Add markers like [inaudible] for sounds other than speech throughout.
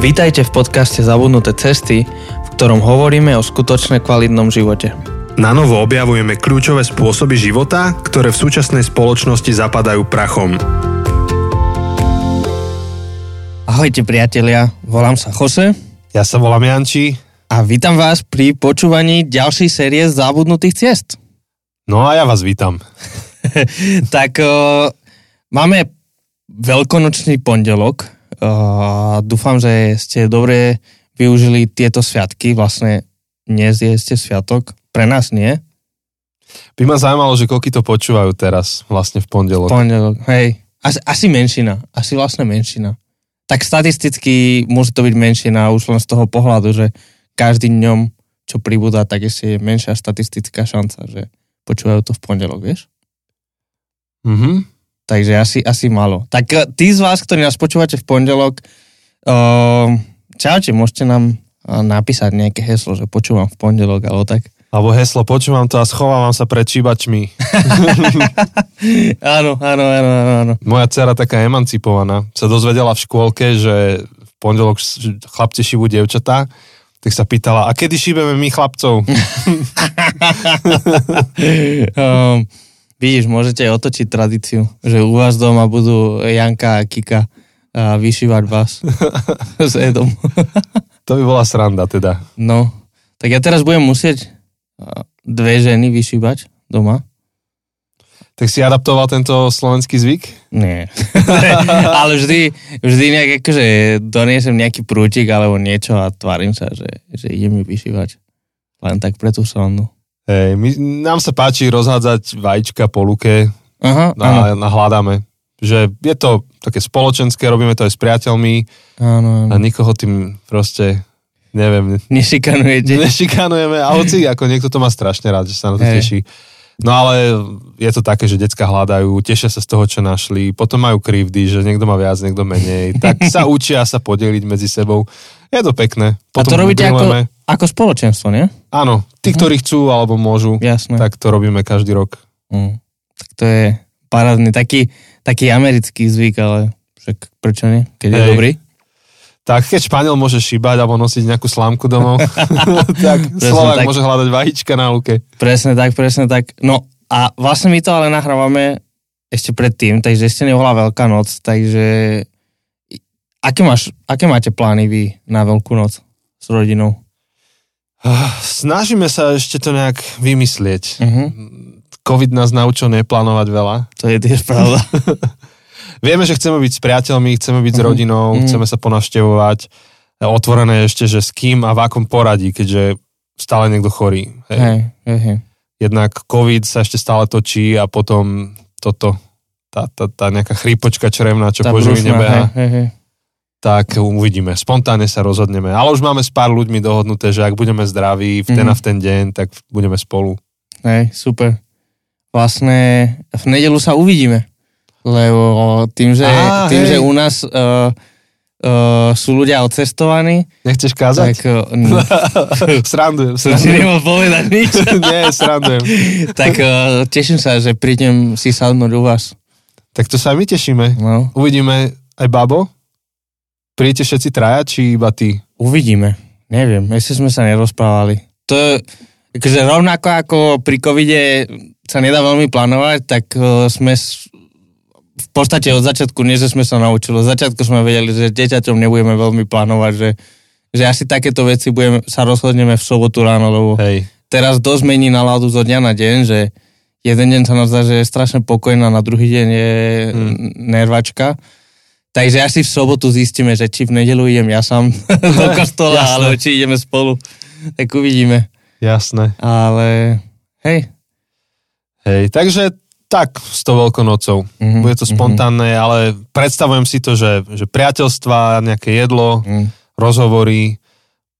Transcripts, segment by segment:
Vítajte v podcaste Zabudnuté cesty, v ktorom hovoríme o skutočne kvalitnom živote. Na novo objavujeme kľúčové spôsoby života, ktoré v súčasnej spoločnosti zapadajú prachom. Ahojte priatelia, volám sa Jose Ja sa volám Janči. a vítam vás pri počúvaní ďalšej série Zabudnutých ciest. No a ja vás vítam. [laughs] tak uh, máme veľkonočný pondelok. Uh, dúfam, že ste dobre využili tieto sviatky. Vlastne dnes je ste sviatok. Pre nás nie. By ma zaujímalo, že koľky to počúvajú teraz, vlastne v pondelok. Pondelok, hej. Asi, asi menšina. Asi vlastne menšina. Tak statisticky musí to byť menšina už len z toho pohľadu, že každým dňom, čo pribúda, tak je menšia statistická šanca, že počúvajú to v pondelok, vieš? Mhm. Takže asi, asi malo. Tak eh, tí z vás, ktorí nás počúvate v pondelok, uh, čaute, môžete nám eh, napísať nejaké heslo, že počúvam v pondelok, alebo tak. Alebo heslo, počúvam to a schovávam sa pred číbačmi. [laughs] áno, áno, áno, áno. Moja dcera taká emancipovaná sa dozvedela v škôlke, že v pondelok chlapci šíbu dievčatá, tak sa pýtala, a kedy šíbeme my chlapcov? um, [laughs] [laughs] vidíš, môžete otočiť tradíciu, že u vás doma budú Janka a Kika a vyšívať vás [laughs] s Edom. [laughs] to by bola sranda teda. no, tak ja teraz budem musieť dve ženy vyšívať doma. Tak si adaptoval tento slovenský zvyk? Nie. [laughs] Ale vždy, vždy nejak akože doniesem nejaký prútik alebo niečo a tvárim sa, že, že idem mi vyšívať. Len tak pre tú srandu. Hej, my, nám sa páči rozhádzať vajíčka po luke Aha, áno. a, a hľadáme. Že je to také spoločenské, robíme to aj s priateľmi áno, áno. a nikoho tým proste, neviem, Nešikanujete. nešikanujeme. A hoci, ako niekto to má strašne rád, že sa na to Hej. teší. No ale je to také, že decka hľadajú, tešia sa z toho, čo našli, potom majú krivdy, že niekto má viac, niekto menej, tak sa [laughs] učia sa podeliť medzi sebou. Je to pekné. A to robíte ako, ako spoločenstvo, nie? Áno, tí, ktorí chcú alebo môžu, Jasné. tak to robíme každý rok. Mm. Tak to je parádny, taký, taký americký zvyk, ale však prečo nie, keď je Hej. dobrý. Tak keď Španiel môže šíbať alebo nosiť nejakú slámku domov, [laughs] [laughs] tak Slovák tak. môže hľadať vajíčka na luke. Presne tak, presne tak. No a vlastne my to ale nahrávame ešte predtým, takže ešte nebola Veľká noc, takže aké, máš, aké máte plány vy na Veľkú noc s rodinou? Ah, Snažíme sa ešte to nejak vymyslieť. Uh-huh. COVID nás naučil neplánovať veľa. To je tiež pravda. [laughs] Vieme, že chceme byť s priateľmi, chceme byť s Mhm. rodinou, Mhm. chceme sa ponavštevovať. Otvorené ešte, že s kým a v akom poradí, keďže stále niekto chorý. Hej. hej, hej, hej. Jednak COVID sa ešte stále točí a potom toto, tá, tá, tá nejaká chrípočka črevná, čo Tá po hej, hej, hej. Tak uvidíme. Spontánne sa rozhodneme. Ale už máme s pár ľuďmi dohodnuté, že ak budeme zdraví v ten Mhm. a v ten deň, tak budeme spolu. Hej, super. Vlastne v nedelu sa uvidíme. Lebo tým, že, Á, tým, hej. že u nás uh, uh, sú ľudia odcestovaní, Nechceš tak kázať? uh, n- [laughs] srandujem. som srandujem. nemohol povedať nič. [laughs] Nie, srandujem. tak uh, teším sa, že prídem si sadnúť u vás. Tak to sa my tešíme. No, Uvidíme aj babo. Príjete všetci traja, či iba ty? uvidíme. Neviem, ešte sme sa nerozprávali. To je, akože rovnako ako pri covide sa nedá veľmi plánovať, tak uh, sme v podstate od začiatku, nie že sme sa naučili, od začiatku sme vedeli, že dieťaťom nebudeme veľmi plánovať, že, že asi takéto veci budeme, sa rozhodneme v sobotu ráno, lebo Hej. teraz dosť mení náladu zo dňa na deň, že jeden deň sa nám zdá, že je strašne pokojná, na druhý deň je hmm. nervačka. Takže asi v sobotu zistíme, že či v nedelu idem ja sám [laughs] do kostola, Jasné. alebo či ideme spolu. Tak uvidíme. Jasné. Ale hej. Hej, takže tak s tou veľkonocou. Mhm, Bude to spontánne, ale predstavujem si to, že, že priateľstva, nejaké jedlo, mhm. rozhovory,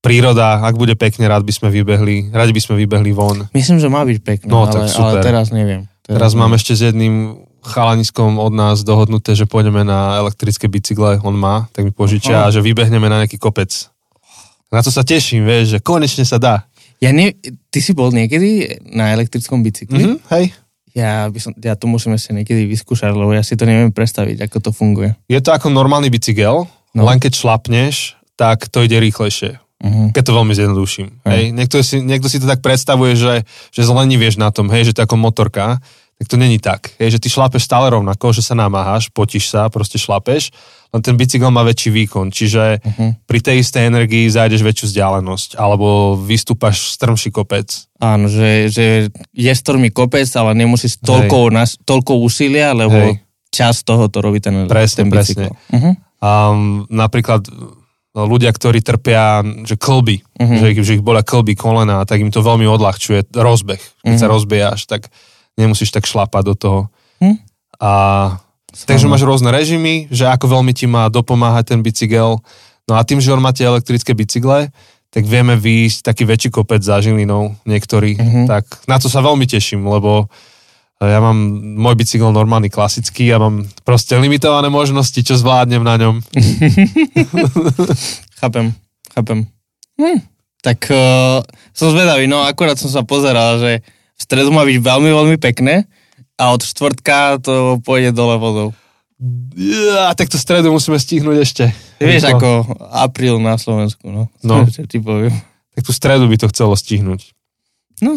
príroda, ak bude pekne, rád by sme vybehli, radi by sme vybehli von. Myslím, že má byť pekné, No, ale, tak ale super. teraz neviem. Teraz neviem. mám ešte s jedným chalaniskom od nás dohodnuté, že pôjdeme na elektrické bicykle, on má, tak mi požičia Aha. a že vybehneme na nejaký kopec. Na to sa teším, vieš, že konečne sa dá. Ja ne, ty si bol niekedy na elektrickom bicykli? Mhm, hej. Ja, by som, ja to musím ešte niekedy vyskúšať, lebo ja si to neviem predstaviť, ako to funguje. Je to ako normálny bicykel, No. len keď šlapneš, tak to ide rýchlejšie. Uh-huh. Keď to veľmi zjednoduším. Hej. Hej. Niekto, si, niekto si to tak predstavuje, že, že zlenivieš na tom, hej, že to je ako motorka, tak to není tak. Hej, že ty šlapeš stále rovnako, že sa namáhaš, potíš sa, proste šlapeš, len ten bicykel má väčší výkon, čiže uh-huh. pri tej istej energii zájdeš väčšiu vzdialenosť, alebo vystúpaš strmší kopec. Áno, že, že je stormý kopec, ale nemusíš toľko, nas, toľko úsilia, lebo Hej. čas toho to robí ten, Presne, ten bicykel. Uh-huh. Um, napríklad no, ľudia, ktorí trpia, že klby, uh-huh. že, že ich bolia klby, kolena, tak im to veľmi odľahčuje rozbeh. Keď uh-huh. sa rozbiejaš, tak nemusíš tak šlapať do toho. Hm? A takže máš rôzne režimy, že ako veľmi ti má dopomáhať ten bicykel. No a tým, že on má tie elektrické bicykle, tak vieme výjsť taký väčší kopec za Žilinou niektorí. Mhm. Tak na to sa veľmi teším, lebo ja mám môj bicykel normálny, klasický a mám proste limitované možnosti, čo zvládnem na ňom. [laughs] Chápem, chápem. Hm. Tak uh, som zvedavý, no akurát som sa pozeral, že v stredu má byť veľmi, veľmi pekné a od štvrtka to pôjde dole vodou. Ja, tak to stredu musíme stihnúť ešte. Ty vieš, Rýchlo. ako apríl na Slovensku, no. No. [laughs] Čo ti poviem. Tak tú stredu by to chcelo stihnúť. No.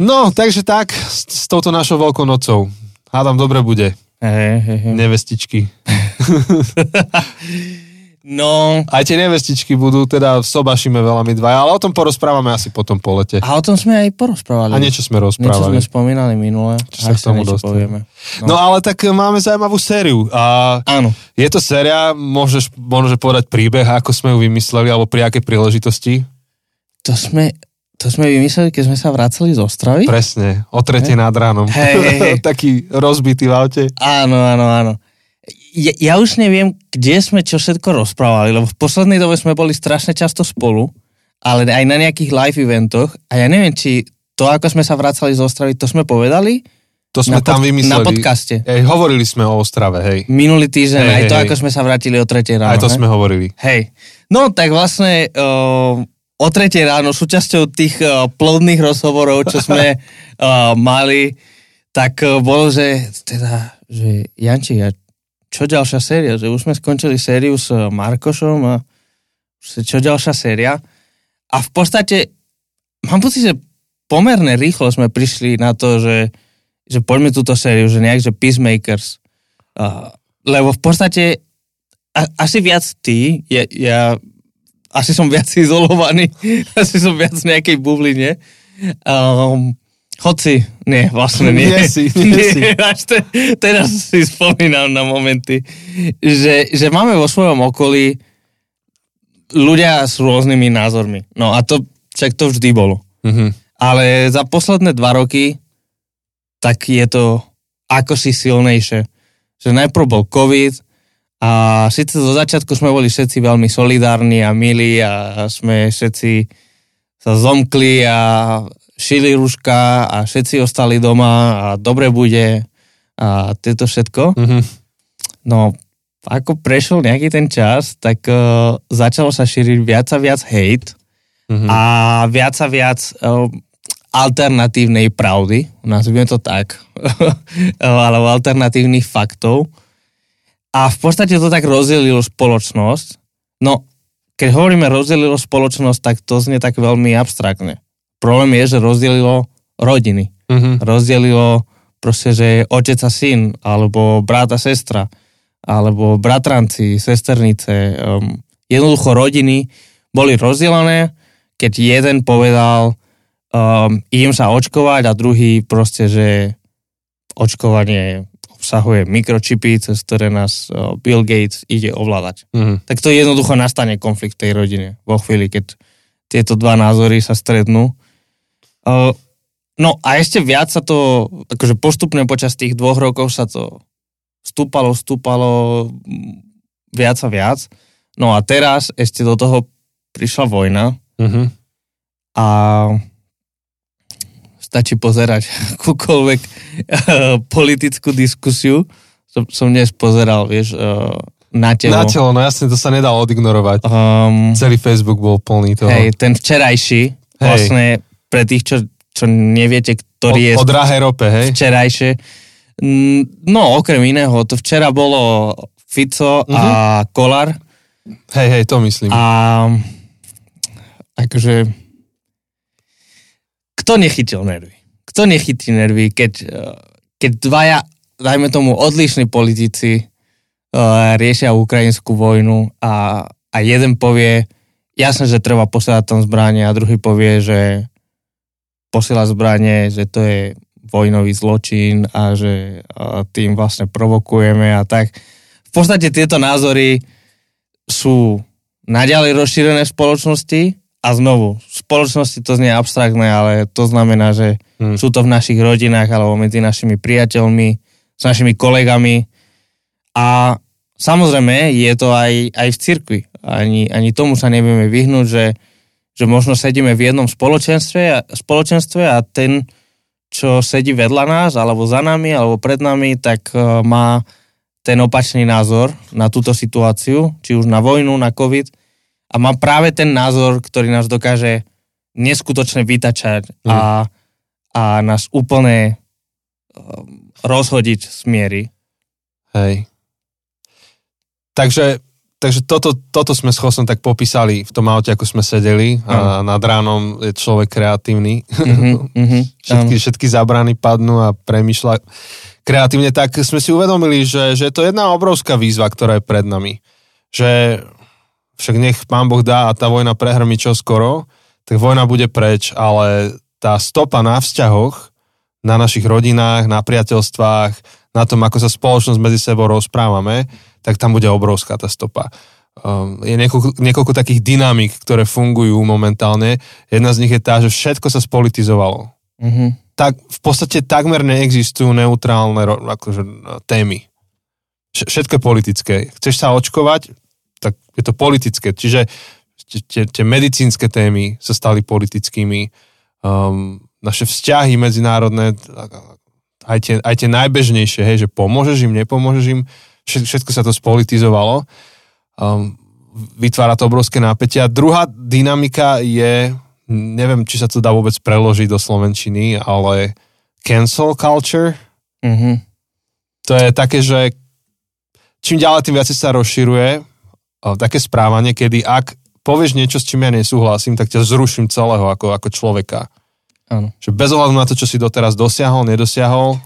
No, takže tak, s, s touto našou veľkou nocou. Hádam, dobre bude. Hej, hej, hej. Nevestičky. [laughs] No, Aj tie nevestičky budú, teda sobašíme veľa my dvaja, ale o tom porozprávame asi potom po lete. a o tom sme aj porozprávali. A niečo sme Niečo rozprávali. sme spomínali minule. Čo sa k tomu niečo dostane. povieme. No ale tak e, máme zaujímavú sériu. A Áno. je to séria, môžeš, môžeš povedať príbeh, ako sme ju vymysleli, alebo pri akej príležitosti? To sme, to sme vymysleli, keď sme sa vracali z Ostravy. Presne, o tretej nad ránom. Hej, hej, hej. [laughs] Taký rozbitý v aute. Áno, áno, áno. Ja, ja už neviem, kde sme čo všetko rozprávali, lebo v poslednej dobe sme boli strašne často spolu, ale aj na nejakých live eventoch a ja neviem, či to, ako sme sa vracali z Ostravy, to sme povedali To sme Na tam pod- vymysleli. na podcaste. Hej, hovorili sme o Ostrave, hej. minulý týždeň, Hej, aj hej, to, hej. ako sme sa vrátili o tretej ráno. Aj to hej? sme hovorili. Hej. No tak vlastne uh, o tretej ráno súčasťou tých uh, plodných rozhovorov, čo sme uh, [laughs] mali, tak uh, bolo, že teda, že Janči, a čo ďalšia séria? Že už sme skončili sériu s uh, Markošom a čo ďalšia séria? A v podstate mám pocit, že pomerne rýchlo sme prišli na to, že, že poďme túto sériu, že nejak, že Peacemakers. Uh, lebo v podstate a, asi viac ty, ja, ja asi som viac izolovaný, [laughs] asi som viac v nejakej bubline. Um, hoci, nie, vlastne nie. Nie si, nie si. [laughs] Až te, teraz si spomínam na momenty, že, že máme vo svojom okolí ľudia s rôznymi názormi. No a to, však to vždy bolo. Mhm. Ale za posledné dva roky tak je to ako si silnejšie. Že najprv bol COVID a síce zo začiatku sme boli všetci veľmi solidárni a milí a sme všetci sa zomkli a šili ruška a všetci ostali doma a dobre bude a tieto všetko. Mhm. No, ako prešiel nejaký ten čas, tak uh, začalo sa šíriť viac a viac hate Mhm. a viac a viac uh, alternatívnej pravdy, nazvime to tak, [laughs] alebo alternatívnych faktov. A v podstate to tak rozdelilo spoločnosť. No, keď hovoríme rozdelilo spoločnosť, tak to znie tak veľmi abstraktne. Problém je, že rozdelilo rodiny. Mhm. Rozdelilo proste, že otec a syn, alebo brat a sestra, alebo bratranci, sesternice. Um, jednoducho rodiny boli rozdelené, keď jeden povedal, um, idem sa očkovať a druhý proste, že očkovanie obsahuje mikročipy, cez ktoré nás uh, Bill Gates ide ovládať. Mhm. Tak to jednoducho nastane konflikt v tej rodine vo chvíli, keď tieto dva názory sa stretnú. Uh, no a ešte viac sa to, akože postupne počas tých dvoch rokov sa to stúpalo, stúpalo mm, viac a viac. No a teraz ešte do toho prišla vojna Mhm. a stačí pozerať [laughs] akúkoľvek uh, politickú diskusiu. Som, som dnes pozeral, vieš, uh, na telo. Na telo, no jasne, to sa nedalo odignorovať. Um, Celý Facebook bol plný toho. hej, ten včerajší, vlastne pre tých, čo, čo neviete, ktorý je o, o drahej rope, hej? včerajšie. Mm, No, okrem iného, to včera bolo Fico a Mhm. Kolar Hej, hej, to myslím. A akože kto nechytil nervy? Kto nechytí nervy, keď, eh, keď dvaja, dajme tomu, odlišní politici uh, riešia ukrajinskú vojnu a, a jeden povie, jasne, že treba posielať tam zbranie a druhý povie, že posiela zbranie, že to je vojnový zločin a že tým vlastne provokujeme a tak. V podstate tieto názory sú naďalej rozšírené v spoločnosti a znovu, v spoločnosti to znie abstraktné, ale to znamená, že hmm. sú to v našich rodinách alebo medzi našimi priateľmi, s našimi kolegami a samozrejme je to aj, aj v cirkvi. Ani, ani tomu sa nevieme vyhnúť, že, že možno sedíme v jednom spoločenstve a, spoločenstve a ten, čo sedí vedľa nás, alebo za nami, alebo pred nami, tak uh, má ten opačný názor na túto situáciu, či už na vojnu, na COVID a má práve ten názor, ktorý nás dokáže neskutočne vytačať mm. a, a nás úplne um, rozhodiť z miery. Hej. Takže, takže toto, toto sme s Chosom tak popísali v tom aute, ako sme sedeli a nad ránom je človek kreatívny. Mm-hmm, mm-hmm, [laughs] všetky, všetky zabrany padnú a premyšľa kreatívne, tak sme si uvedomili, že, že to je jedna obrovská výzva, ktorá je pred nami. Že však nech pán Boh dá a tá vojna prehrmí čo skoro, tak vojna bude preč, ale tá stopa na vzťahoch, na našich rodinách, na priateľstvách, na tom, ako sa spoločnosť medzi sebou rozprávame, tak tam bude obrovská tá stopa. Um, je niekoľko, niekoľko takých dynamík, ktoré fungujú momentálne. Jedna z nich je tá, že všetko sa spolitizovalo. Mm-hmm. Tak v podstate takmer neexistujú neutrálne akože, témy. Všetko je politické. Chceš sa očkovať? tak je to politické. Čiže tie, tie medicínske témy sa stali politickými, um, naše vzťahy medzinárodné, aj tie, aj tie najbežnejšie, hej, že pomôžeš im, nepomôžeš im, všetko sa to spolitizovalo. Um, vytvára to obrovské napätie. A druhá dynamika je, neviem, či sa to dá vôbec preložiť do slovenčiny, ale cancel culture. Mm-hmm. To je také, že čím ďalej, tým viac sa rozširuje také správanie, kedy ak povieš niečo, s čím ja nesúhlasím, tak ťa zruším celého ako, ako človeka. Áno. Že bez ohľadu na to, čo si doteraz dosiahol, nedosiahol,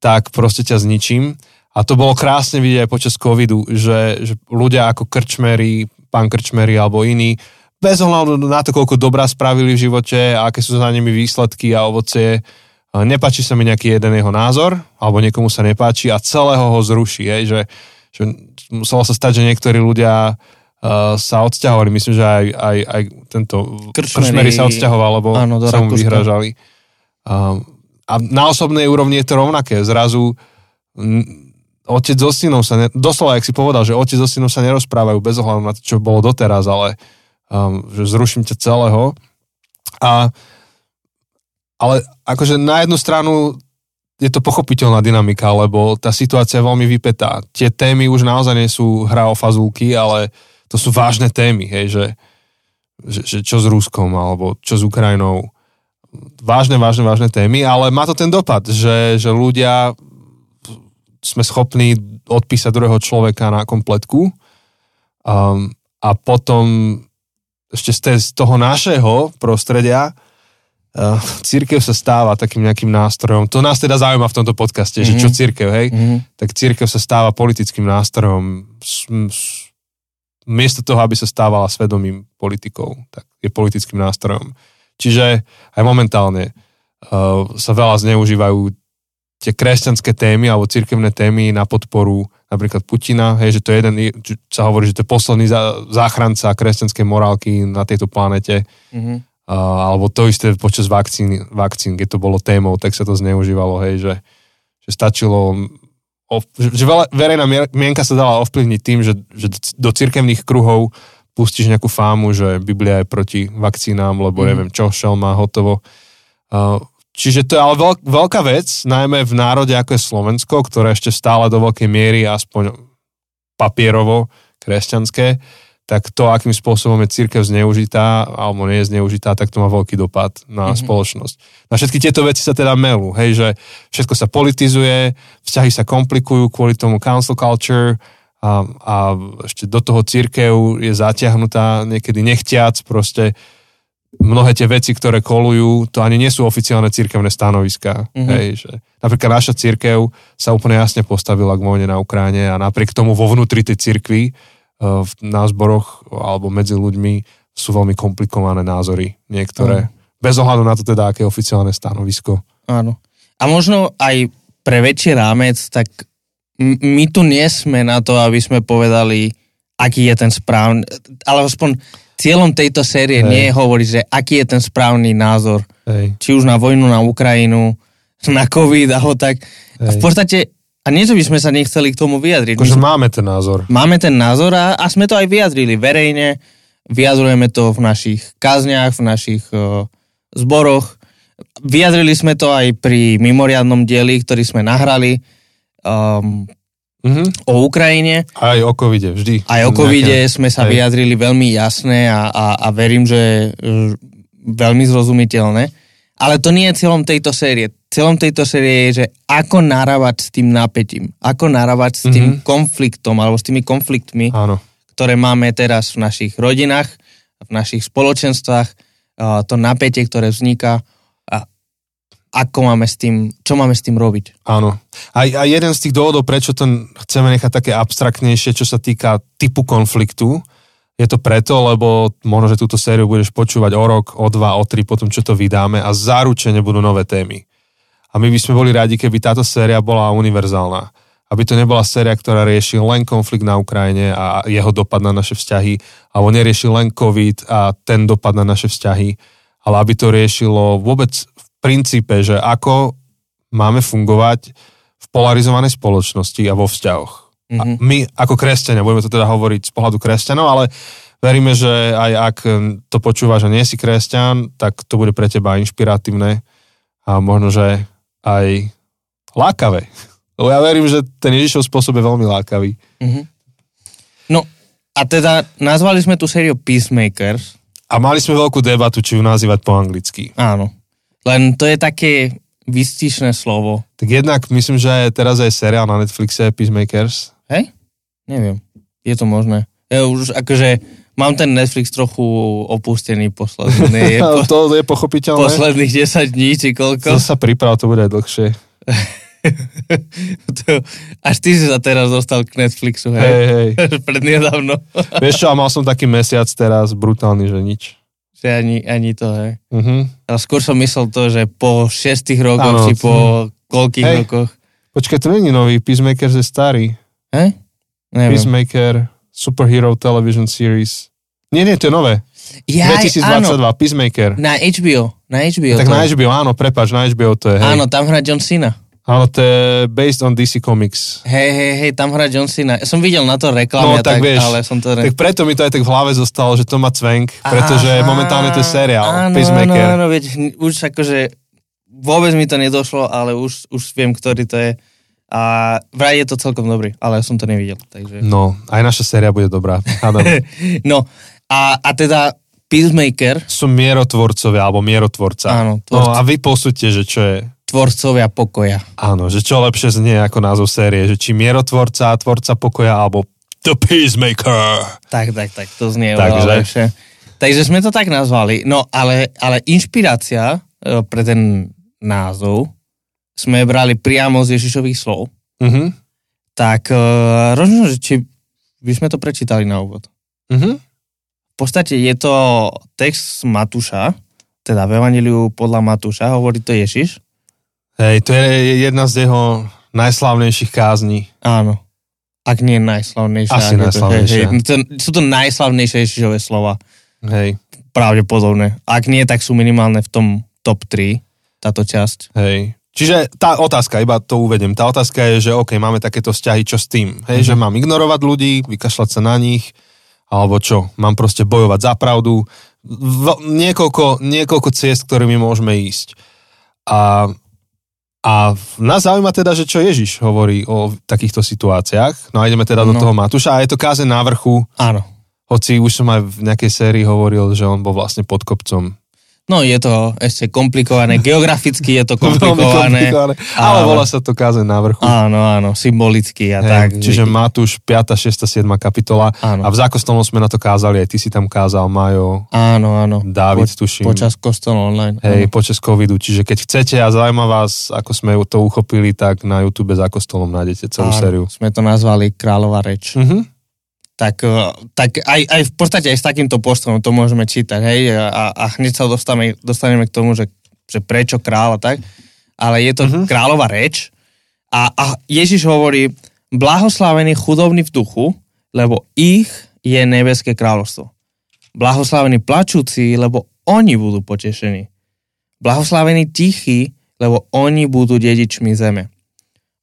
tak proste ťa zničím. A to bolo krásne vidieť aj počas covidu, že, že ľudia ako Krčmery, pán Krčmery alebo iní, bez ohľadu na to, koľko dobrá spravili v živote a aké sú za nimi výsledky a ovocie, nepáči sa mi nejaký jeden jeho názor, alebo niekomu sa nepáči a celého ho zruší. Je, že, že muselo sa stať, že niektorí ľudia uh, sa odsťahovali. Myslím, že aj, aj, aj tento Kršmery sa odsťahoval, lebo áno, sa mu vyhražali. Um, a na osobnej úrovni je to rovnaké. Zrazu m, otec so synom sa, ne, doslova, jak si povedal, že otec so synom sa nerozprávajú bez ohľadu na to, čo bolo doteraz, ale um, že zruším ťa celého. A ale akože na jednu stranu je to pochopiteľná dynamika, lebo tá situácia je veľmi vypetá. Tie témy už naozaj nie sú hra o fazulky, ale to sú vážne témy, hej, že, že, že čo s Ruskom, alebo čo s Ukrajinou. Vážne, vážne, vážne témy, ale má to ten dopad, že, že ľudia sme schopní odpísať druhého človeka na kompletku um, a potom ešte z, z toho našeho prostredia uh, církev sa stáva takým nejakým nástrojom. To nás teda zaujíma v tomto podcaste, mm-hmm. že čo mhm. církev, hej? Mm-hmm. Tak církev sa stáva politickým nástrojom. S, s, miesto toho, aby sa stávala svedomým politikou, tak je politickým nástrojom. Čiže aj momentálne uh, sa veľa zneužívajú tie kresťanské témy alebo cirkevné témy na podporu napríklad Putina, hej, že to je jeden, sa hovorí, že to je posledný záchranca kresťanskej morálky na tejto planete. Mm-hmm alebo to isté počas vakcín, vakcín, keď to bolo témou, tak sa to zneužívalo, hej, že, že stačilo, že, že veľa, verejná mienka sa dala ovplyvniť tým, že, že do cirkevných kruhov pustíš nejakú fámu, že Biblia je proti vakcínám, lebo mm. neviem čo, šel má hotovo. Čiže to je ale veľk, veľká vec, najmä v národe ako je Slovensko, ktoré ešte stále do veľkej miery, aspoň papierovo, kresťanské, tak to, akým spôsobom je církev zneužitá alebo nie je zneužitá, tak to má veľký dopad na mm-hmm. spoločnosť. Na všetky tieto veci sa teda melú, hej, že všetko sa politizuje, vzťahy sa komplikujú kvôli tomu council culture, a, a ešte do toho církev je zatiahnutá niekedy nechtiac, proste mnohé tie veci, ktoré kolujú, to ani nie sú oficiálne církevné stanoviská. Mm-hmm. Hej, že napríklad naša církev sa úplne jasne postavila k vojne na Ukráne a napriek tomu vo vnútri tej církvy uh, na zboroch alebo medzi ľuďmi sú veľmi komplikované názory niektoré. Mm. Bez ohľadu na to teda, aké je oficiálne stanovisko. Áno. A možno aj pre väčší rámec, tak my tu nie sme na to, aby sme povedali, aký je ten správny, ale aspoň cieľom tejto série Hej. nie je hovoriť, že aký je ten správny názor. Hej. Či už na vojnu na Ukrajinu, [laughs] na COVID alebo tak. Hej. V podstate, a nie, že by sme sa nechceli k tomu vyjadriť. Akože máme ten názor. Máme ten názor a, a sme to aj vyjadrili verejne. Vyjadrujeme to v našich kazniach, v našich uh, zboroch. Vyjadrili sme to aj pri mimoriadnom dieli, ktorý sme nahrali. Um, Mm-hmm. o Ukrajine. Aj o covide, vždy. Aj o covide nejaké... sme sa aj. vyjadrili veľmi jasné a, a, a verím, že veľmi zrozumiteľné. Ale to nie je cieľom tejto série. Cieľom tejto série je, že ako narábať s tým napätím. Ako narábať s tým mm-hmm. konfliktom alebo s tými konfliktmi, Áno. ktoré máme teraz v našich rodinách, v našich spoločenstvách, to napätie, ktoré vzniká ako máme s tým, čo máme s tým robiť. Áno. A, a jeden z tých dôvodov, prečo to chceme nechať také abstraktnejšie, čo sa týka typu konfliktu, je to preto, lebo možno, že túto sériu budeš počúvať o rok, o dva, o tri, potom čo to vydáme a zaručene budú nové témy. A my by sme boli radi, keby táto séria bola univerzálna. Aby to nebola séria, ktorá rieši len konflikt na Ukrajine a jeho dopad na naše vzťahy, alebo nerieši len COVID a ten dopad na naše vzťahy, ale aby to riešilo vôbec princípe, že ako máme fungovať v polarizovanej spoločnosti a vo vzťahoch. Mm-hmm. A mhm. my ako kresťania, budeme to teda hovoriť z pohľadu kresťanov, ale veríme, že aj ak to počúvaš a nie si kresťan, tak to bude pre teba inšpiratívne a možno, že aj lákavé. [laughs] Lebo ja verím, že ten Ježišov spôsob je veľmi lákavý. Mm-hmm. No a teda nazvali sme tú sériu Peacemakers. A mali sme veľkú debatu, či ju nazývať po anglicky. Áno. Len to je také vystišné slovo. Tak jednak myslím, že teraz aj seriál na Netflixe Peacemakers. Hej? Neviem. Je to možné. Ja už akože mám ten Netflix trochu opustený posledný. Je [laughs] po, to je pochopiteľné. Posledných 10 dní, či koľko. To sa priprav, to bude aj dlhšie. [laughs] to, až ty si sa teraz dostal k Netflixu, hej? Hej, hej. [laughs] Prednedávno. Vieš čo, a mal som taký mesiac teraz brutálny, že nič. Že ani, ani to, hej. Uh-huh. Ale skôr som myslel to, že po šiestich rokoch, ano, či po koľkých hej. rokoch. Počkaj, to není nový, Peacemaker je starý. Hej? Neviem. Peacemaker, Superhero Television Series. Nie, nie, to je nové. Ja, 2022, áno. Peacemaker. Na HBO. Na HBO. Tak na HBO, áno, prepač, na HBO to je. Hej. Áno, tam hrá John Cena. Áno, to je based on DC Comics. Hej, hej, hej, tam hrá John Cena. Ja som videl na to reklamy, no, tak, tak, vieš, ale som to... Tak preto mi to aj tak v hlave zostalo, že to má cvenk, pretože Aha, momentálne to je seriál, áno, Peacemaker. Áno, áno, veď už akože vôbec mi to nedošlo, ale už, už viem, ktorý to je. A vraj je to celkom dobrý, ale ja som to nevidel. Takže... No, aj naša séria bude dobrá. [laughs] no, a, a teda Peacemaker... Sú mierotvorcovia, alebo mierotvorca. Áno, tvorca. No a vy posúďte, že čo je tvorcovia pokoja. Áno, že čo lepšie znie ako názov série, že či mierotvorca, tvorca pokoja, alebo The Peacemaker. Tak, tak, tak, to znie Takže. lepšie. Takže sme to tak nazvali. No, ale, ale inšpirácia e, pre ten názov sme brali priamo z Ježišových slov. Uh-huh. Tak uh, rozumiem, že či by sme to prečítali na úvod. Uh-huh. V podstate je to text z Matúša, teda v Evangeliu podľa Matúša, hovorí to Ježiš. Hej, to je jedna z jeho najslavnejších kázní. Áno. Ak nie najslavnejšia. Asi najslavnejšia. To, hej, to, sú to najslavnejšie Ježišové slova. Hej. Pravdepodobne. Ak nie, tak sú minimálne v tom top 3 táto časť. Hej. Čiže tá otázka, iba to uvedem, tá otázka je, že OK, máme takéto vzťahy, čo s tým? Hej, mm-hmm. že mám ignorovať ľudí, vykašľať sa na nich, alebo čo? Mám proste bojovať za pravdu. V, niekoľko, niekoľko ciest, ktorými môžeme ísť. A a nás zaujíma teda, že čo Ježiš hovorí o takýchto situáciách. No a ideme teda no. do toho Matúša a je to káze na vrchu. Áno. Hoci už som aj v nejakej sérii hovoril, že on bol vlastne pod kopcom. No je to ešte komplikované, geograficky je to komplikované. komplikované. Ale volá sa to kázeň na vrchu. Áno, áno, symbolicky a Hej, tak. čiže Matúš 5., 6., 7. kapitola Áno. a v zákostolnom sme na to kázali, aj ty si tam kázal, Majo, Áno, áno. Dávid, po, tuším. Počas kostolu online. hej, počas covidu. Čiže keď chcete a zaujíma vás, ako sme to uchopili, tak na YouTube za kostolom nájdete celú Áno, sériu. Sme to nazvali Kráľová reč. Mhm. Tak, eh, tak aj, aj v podstate aj s takýmto postupom to môžeme čítať, hej, a, a hneď sa dostaneme, dostaneme k tomu, že, že prečo kráľ a tak, ale je to uh-huh. kráľová reč a, a Ježiš hovorí, blahoslavení chudobní v duchu, lebo ich je nebeské kráľovstvo. Blahoslavení plačúci, lebo oni budú potešení. Blahoslavení tichí, lebo oni budú dedičmi zeme.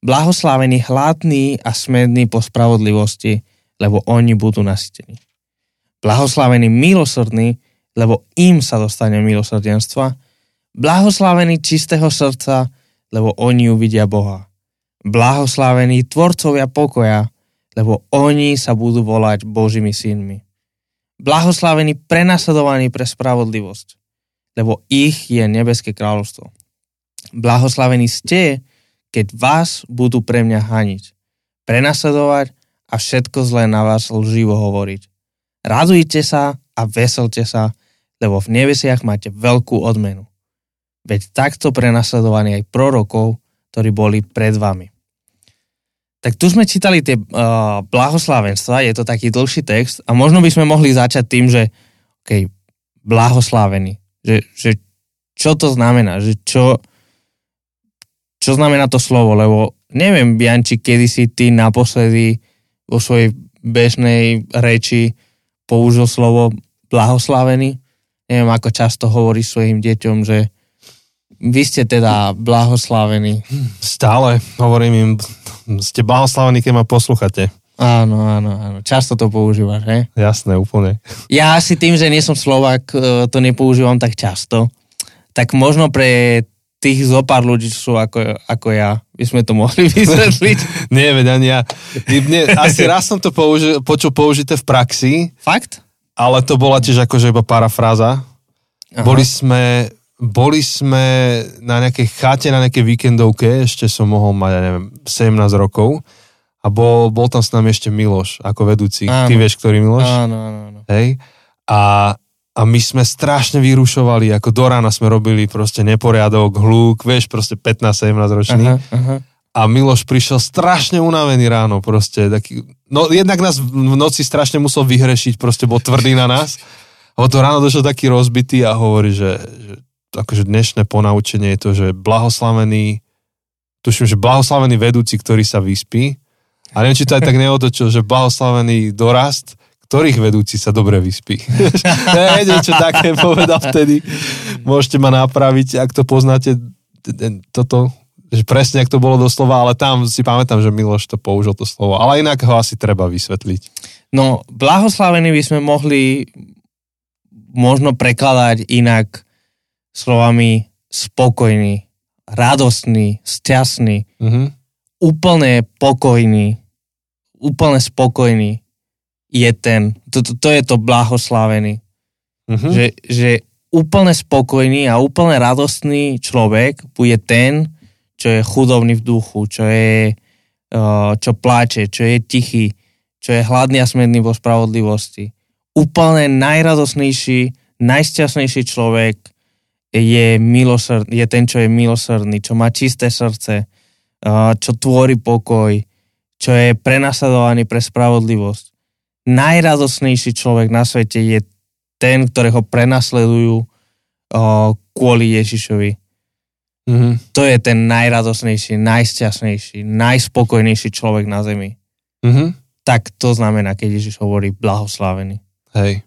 Blahoslavení hladní a smední po spravodlivosti, lebo oni budú nasytení. Blahoslavení milosrdní, lebo im sa dostane milosrdenstva. Blahoslavení čistého srdca, lebo oni uvidia Boha. Blahoslavení tvorcovia pokoja, lebo oni sa budú volať Božími synmi. Blahoslavení prenasledovaní pre spravodlivosť, lebo ich je nebeské kráľovstvo. Blahoslavení ste, keď vás budú pre mňa haniť, prenasledovať a všetko zlé na vás lživo hovoriť. Radujte sa a veselte sa, lebo v nebesiach máte veľkú odmenu. Veď takto prenasledovaní aj prorokov, ktorí boli pred vami. Tak tu sme čítali tie uh, blahoslavenstva, je to taký dlhší text a možno by sme mohli začať tým, že okay, blahoslavený, že, že čo to znamená, že čo, čo znamená to slovo, lebo neviem, Bianči, kedy si ty naposledy vo svojej bežnej reči použil slovo blahoslavený. Neviem, ako často hovoríš svojim deťom, že vy ste teda blahoslavení. Stále hovorím im, ste blahoslavení, keď ma poslúchate. Áno, áno, áno. Často to používaš, he? Jasné, úplne. Ja asi tým, že nie som Slovak, e, to nepoužívam tak často. Tak možno pre tých zopár ľudí, sú ako, ako ja, by sme to mohli [laughs] vysvetliť. Nie, veď ani ja. Nie, asi raz som to použi- počul použité v praxi, Fakt? ale to bola tiež akože iba parafráza. Aha. Boli sme, boli sme na nejakej chate, na nejakej víkendovke, ešte som mohol mať, ja neviem, 17 rokov a bol, bol tam s nami ešte Miloš ako vedúci. Áno. Ty vieš, ktorý Miloš? Áno, áno, áno. Hej? A, a my sme strašne vyrušovali, ako do rána sme robili proste neporiadok, hluk, vieš, proste 15-17 ročný. Aha, aha. A Miloš prišiel strašne unavený ráno, proste taký, no jednak nás v noci strašne musel vyhrešiť, proste bol tvrdý na nás. A to ráno došiel taký rozbitý a hovorí, že, že akože dnešné ponaučenie je to, že blahoslavený, tuším, že blahoslavený vedúci, ktorý sa vyspí. A neviem, či to aj tak neotočil, že blahoslavený dorast, ktorých vedúci sa dobre vyspí. [laughs] ne, niečo také povedal vtedy. Môžete ma napraviť, ak to poznáte, toto, že presne, ak to bolo doslova, ale tam si pamätám, že Miloš to použil to slovo. Ale inak ho asi treba vysvetliť. No, blahoslavení by sme mohli možno prekladať inak slovami spokojný, radostný, šťastný, Mhm. úplne pokojný, úplne spokojný je ten, to, to, to je to blahoslavený. Mhm. Že, že úplne spokojný a úplne radostný človek bude ten, čo je chudobný v duchu, čo je, uh, čo pláče, čo je tichý, čo je hladný a smedný vo spravodlivosti. Úplne najradosnejší, najšťastnejší človek je, milosrd, je ten, čo je milosrdný, čo má čisté srdce, uh, čo tvorí pokoj, čo je prenasledovaný pre spravodlivosť. Najradosnejší človek na svete je ten, ktorého prenasledujú uh, kvôli Ježišovi. Mhm. To je ten najradosnejší, najšťastnejší, najspokojnejší človek na zemi. Mhm. Tak to znamená, keď Ježiš hovorí blahoslavený. Hej.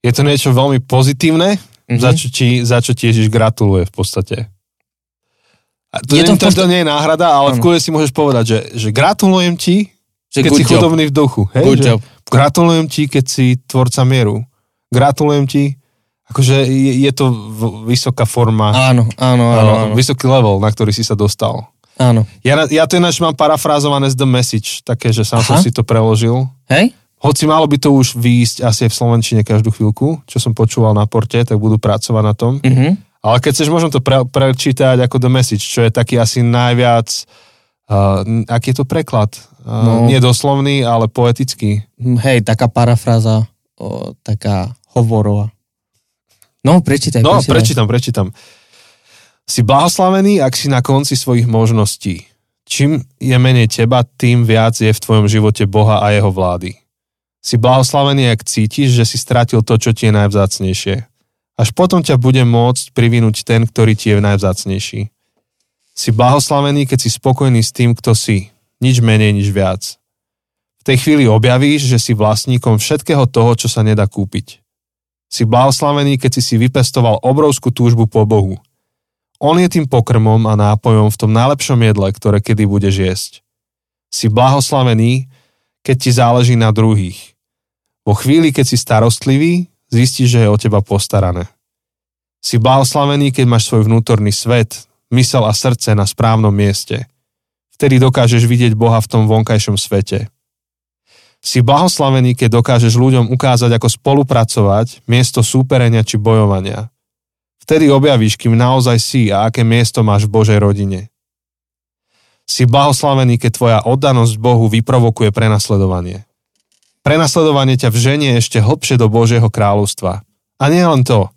Je to niečo veľmi pozitívne, Mhm. za, čo ti, za čo ti Ježiš gratuluje v podstate. A to, Je je to v podstate- to nie je náhrada, ale v Áno. kľude si môžeš povedať, že, že gratulujem ti, Že keď si job. chudobný v duchu. Hej, Good že, job. Gratulujem ti, keď si tvorca mieru. Gratulujem ti, akože je, je to vysoká forma, Áno, áno, áno, áno. vysoký level, na ktorý si sa dostal. áno. Ja, ja to ináč mám parafrázované z The Message, také, že sám som Aha. si to preložil. Hej? Hoci malo by to už výjsť asi v Slovenčine každú chvíľku, čo som počúval na porte, tak budú pracovať na tom. Mhm. Ale keď chceš, môžem to pre, prečítať ako The Message, čo je taký asi najviac, uh, aký je to preklad? Uh, No. Nie doslovný, ale poetický. Hm, Hej, taká parafráza, o, taká hovorová. No, prečítaj, No, prečítaj. prečítam, prečítam. Si blahoslavený, ak si na konci svojich možností. Čím je menej teba, tým viac je v tvojom živote Boha a jeho vlády. Si blahoslavený, ak cítiš, že si stratil to, čo ti je najvzácnejšie. Až potom ťa bude môcť privinúť ten, ktorý ti je najvzácnejší. Si blahoslavený, keď si spokojný s tým, kto si. Nič menej, nič viac. V tej chvíli objavíš, že si vlastníkom všetkého toho, čo sa nedá kúpiť. Si blahoslavený, keď si si vypestoval obrovskú túžbu po Bohu. On je tým pokrmom a nápojom v tom najlepšom jedle, ktoré kedy budeš jesť. Si blahoslavený, keď ti záleží na druhých. Vo chvíli, keď si starostlivý, zistíš, že je o teba postarané. Si blahoslavený, keď máš svoj vnútorný svet, mysel a srdce na správnom mieste. Vtedy dokážeš vidieť Boha v tom vonkajšom svete. Si blahoslavený, keď dokážeš ľuďom ukázať, ako spolupracovať miesto súperenia či bojovania. Vtedy objavíš, kým naozaj si a aké miesto máš v Božej rodine. Si blahoslavený, keď tvoja oddanosť Bohu vyprovokuje prenasledovanie. Prenasledovanie ťa vženie ešte hlbšie do Božieho kráľovstva. A nie len to.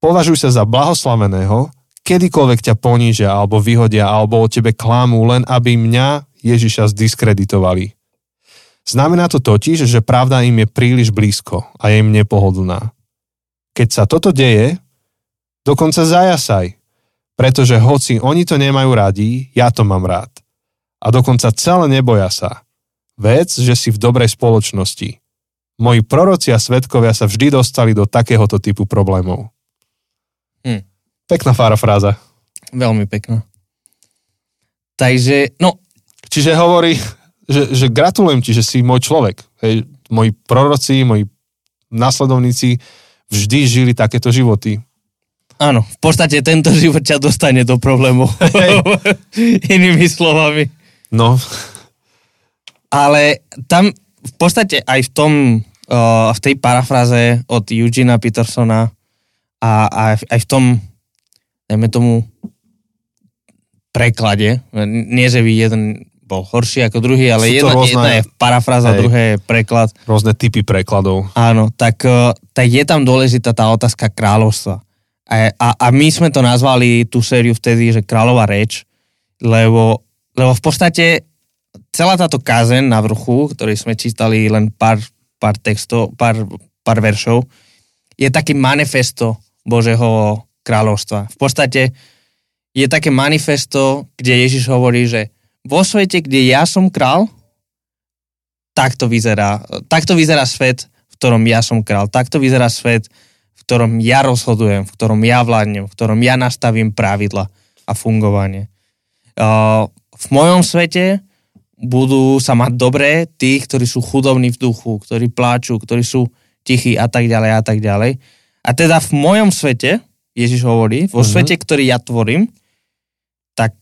Považuj sa za blahoslaveného, kedykoľvek ťa ponížia alebo vyhodia alebo o tebe klámu, len aby mňa Ježiša zdiskreditovali. Znamená to totiž, že pravda im je príliš blízko a je im nepohodlná. Keď sa toto deje, dokonca zajasaj, pretože hoci oni to nemajú radi, ja to mám rád. A dokonca celé neboja sa. Vec, že si v dobrej spoločnosti. Moji proroci a svetkovia sa vždy dostali do takéhoto typu problémov. Hm. Pekná parafráza. Veľmi pekná. Takže, no, Čiže hovorí, že, že gratulujem ti, že si môj človek. Hej, moji proroci, moji následovníci vždy žili takéto životy. áno, v podstate tento život ťa dostane do problémov. [laughs] Inými slovami. No, Ale tam v podstate aj v tom, uh, v tej parafraze od Eugena Petersona a, a aj v tom, dajme tomu, preklade, nie že by jeden bol horší ako druhý, ale jedna, rôzne- jedna je parafráza, Hej. druhé je preklad. rôzne typy prekladov. Áno, tak, eh, tak je tam dôležitá tá otázka kráľovstva. A, a, a my sme to nazvali tú sériu vtedy, že kráľová reč, lebo, lebo v podstate celá táto kázen na vrchu, ktorý sme čítali len pár, pár textov, pár, pár veršov, je taký manifesto Božieho kráľovstva. V podstate je také manifesto, kde Ježiš hovorí, že vo svete, kde ja som král, takto vyzerá, takto vyzerá svet, v ktorom ja som král. Takto vyzerá svet, v ktorom ja rozhodujem, v ktorom ja vládnem, v ktorom ja nastavím pravidla a fungovanie. V mojom svete budú sa mať dobré tí, ktorí sú chudobní v duchu, ktorí pláču, ktorí sú tichí a tak ďalej a tak ďalej. A teda v mojom svete, Ježiš hovorí, vo Mhm. svete, ktorý ja tvorím, tak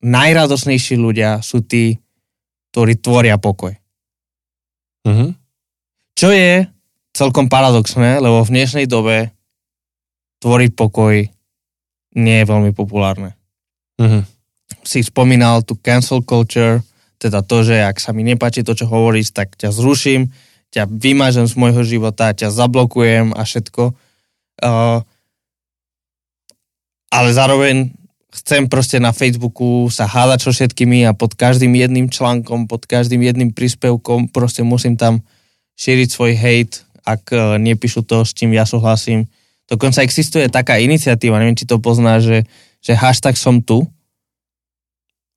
najradosnejší ľudia sú tí, ktorí tvoria pokoj. Mhm. Čo je celkom paradoxné, lebo v dnešnej dobe tvoriť pokoj nie je veľmi populárne. Mhm. Si spomínal tu cancel culture, teda to, že ak sa mi nepáči to, čo hovoríš, tak ťa zruším, ťa vymažem z môjho života, ťa zablokujem a všetko. Uh, ale zároveň chcem proste na Facebooku sa hádať so všetkými a pod každým jedným článkom, pod každým jedným príspevkom proste musím tam šíriť svoj hate, ak uh, nepíšu to, s čím ja súhlasím. Dokonca existuje taká iniciatíva, neviem, či to poznáš, že, že hashtag som tu.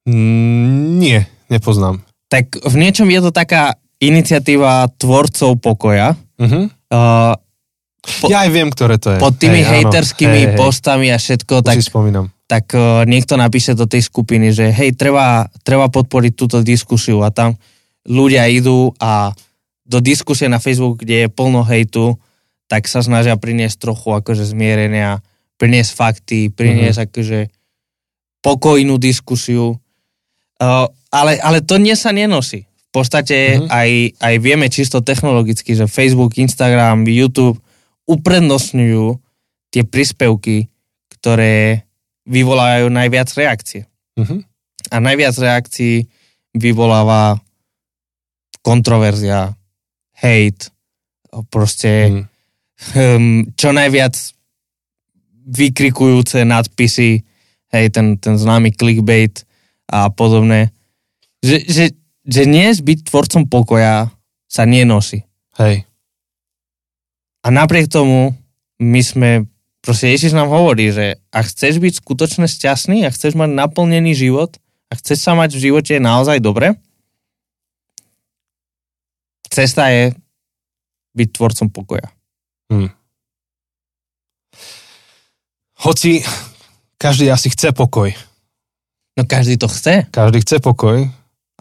Mm, nie, nepoznám. Tak v niečom je to taká iniciatíva tvorcov pokoja. Mhm. Uh, Po- ja aj viem, ktoré to je. pod tými Hej, hejterskými Hej, hej, postami a všetko, už tak spomínam. tak uh, niekto napíše do tej skupiny, že hej, treba, treba podporiť túto diskusiu a tam ľudia idú a do diskusie na Facebook, kde je plno hejtu, tak sa snažia priniesť trochu akože zmierenia, priniesť fakty, priniesť mm-hmm. akože pokojnú diskusiu. Uh, ale, ale to nie sa nenosí. V podstate mm-hmm. aj, aj vieme čisto technologicky, že Facebook, Instagram, YouTube uprednostňujú tie príspevky, ktoré vyvolávajú najviac reakcie. Mhm. A najviac reakcií vyvoláva kontroverzia, hate, proste Mhm. um, čo najviac vykrikujúce nadpisy, hej, ten, ten známy clickbait a podobné. Že, že, že nie byť tvorcom pokoja sa nenosí. Hej. A napriek tomu my sme, proste Ježiš nám hovorí, že ak chceš byť skutočne šťastný, ak chceš mať naplnený život, ak chceš sa mať v živote naozaj dobre, cesta je byť tvorcom pokoja. Hoci každý asi chce pokoj. No každý to chce, Každý chce pokoj.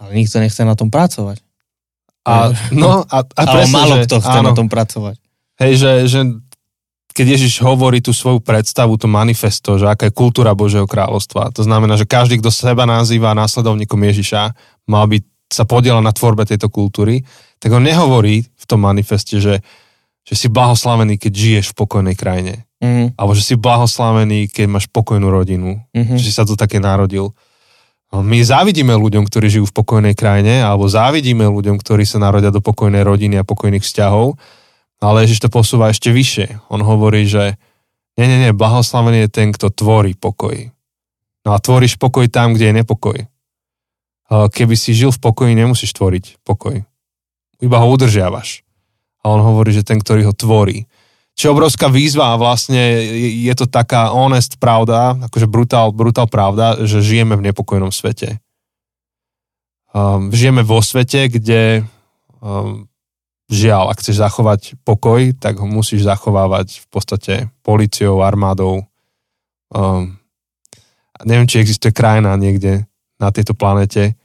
ale nikto nechce na tom pracovať. A, no, a, a [laughs] Ale presne, málo že, kto chce áno, na tom pracovať. Hej, že, že keď Ježiš hovorí tú svoju predstavu, to manifesto, že aká je kultúra Božieho kráľovstva, to znamená, že každý, kto seba nazýva následovníkom Ježiša, mal by sa podielať na tvorbe tejto kultúry, tak on nehovorí v tom manifeste, že, že si blahoslavený, keď žiješ v pokojnej krajine. Mhm, Alebo že si blahoslavený, keď máš pokojnú rodinu. mhm. že si sa to také narodil. My závidíme ľuďom, ktorí žijú v pokojnej krajine, alebo závidíme ľuďom, ktorí sa narodia do pokojnej rodiny a pokojných vzťahov, ale Ježiš to posúva ešte vyššie. On hovorí, že nie, nie, nie, blahoslavený je ten, kto tvorí pokoj. No a tvoríš pokoj tam, kde je nepokoj. Keby si žil v pokoji, nemusíš tvoriť pokoj. Iba ho udržiavaš. A on hovorí, že ten, ktorý ho tvorí. Čo obrovská výzva a vlastne je to taká honest pravda, akože brutál, brutál pravda, že žijeme v nepokojnom svete. Um, žijeme vo svete, kde um, žiaľ, ak chceš zachovať pokoj, tak ho musíš zachovávať v podstate policiou, armádou. Um, neviem, či existuje krajina niekde na tejto planete,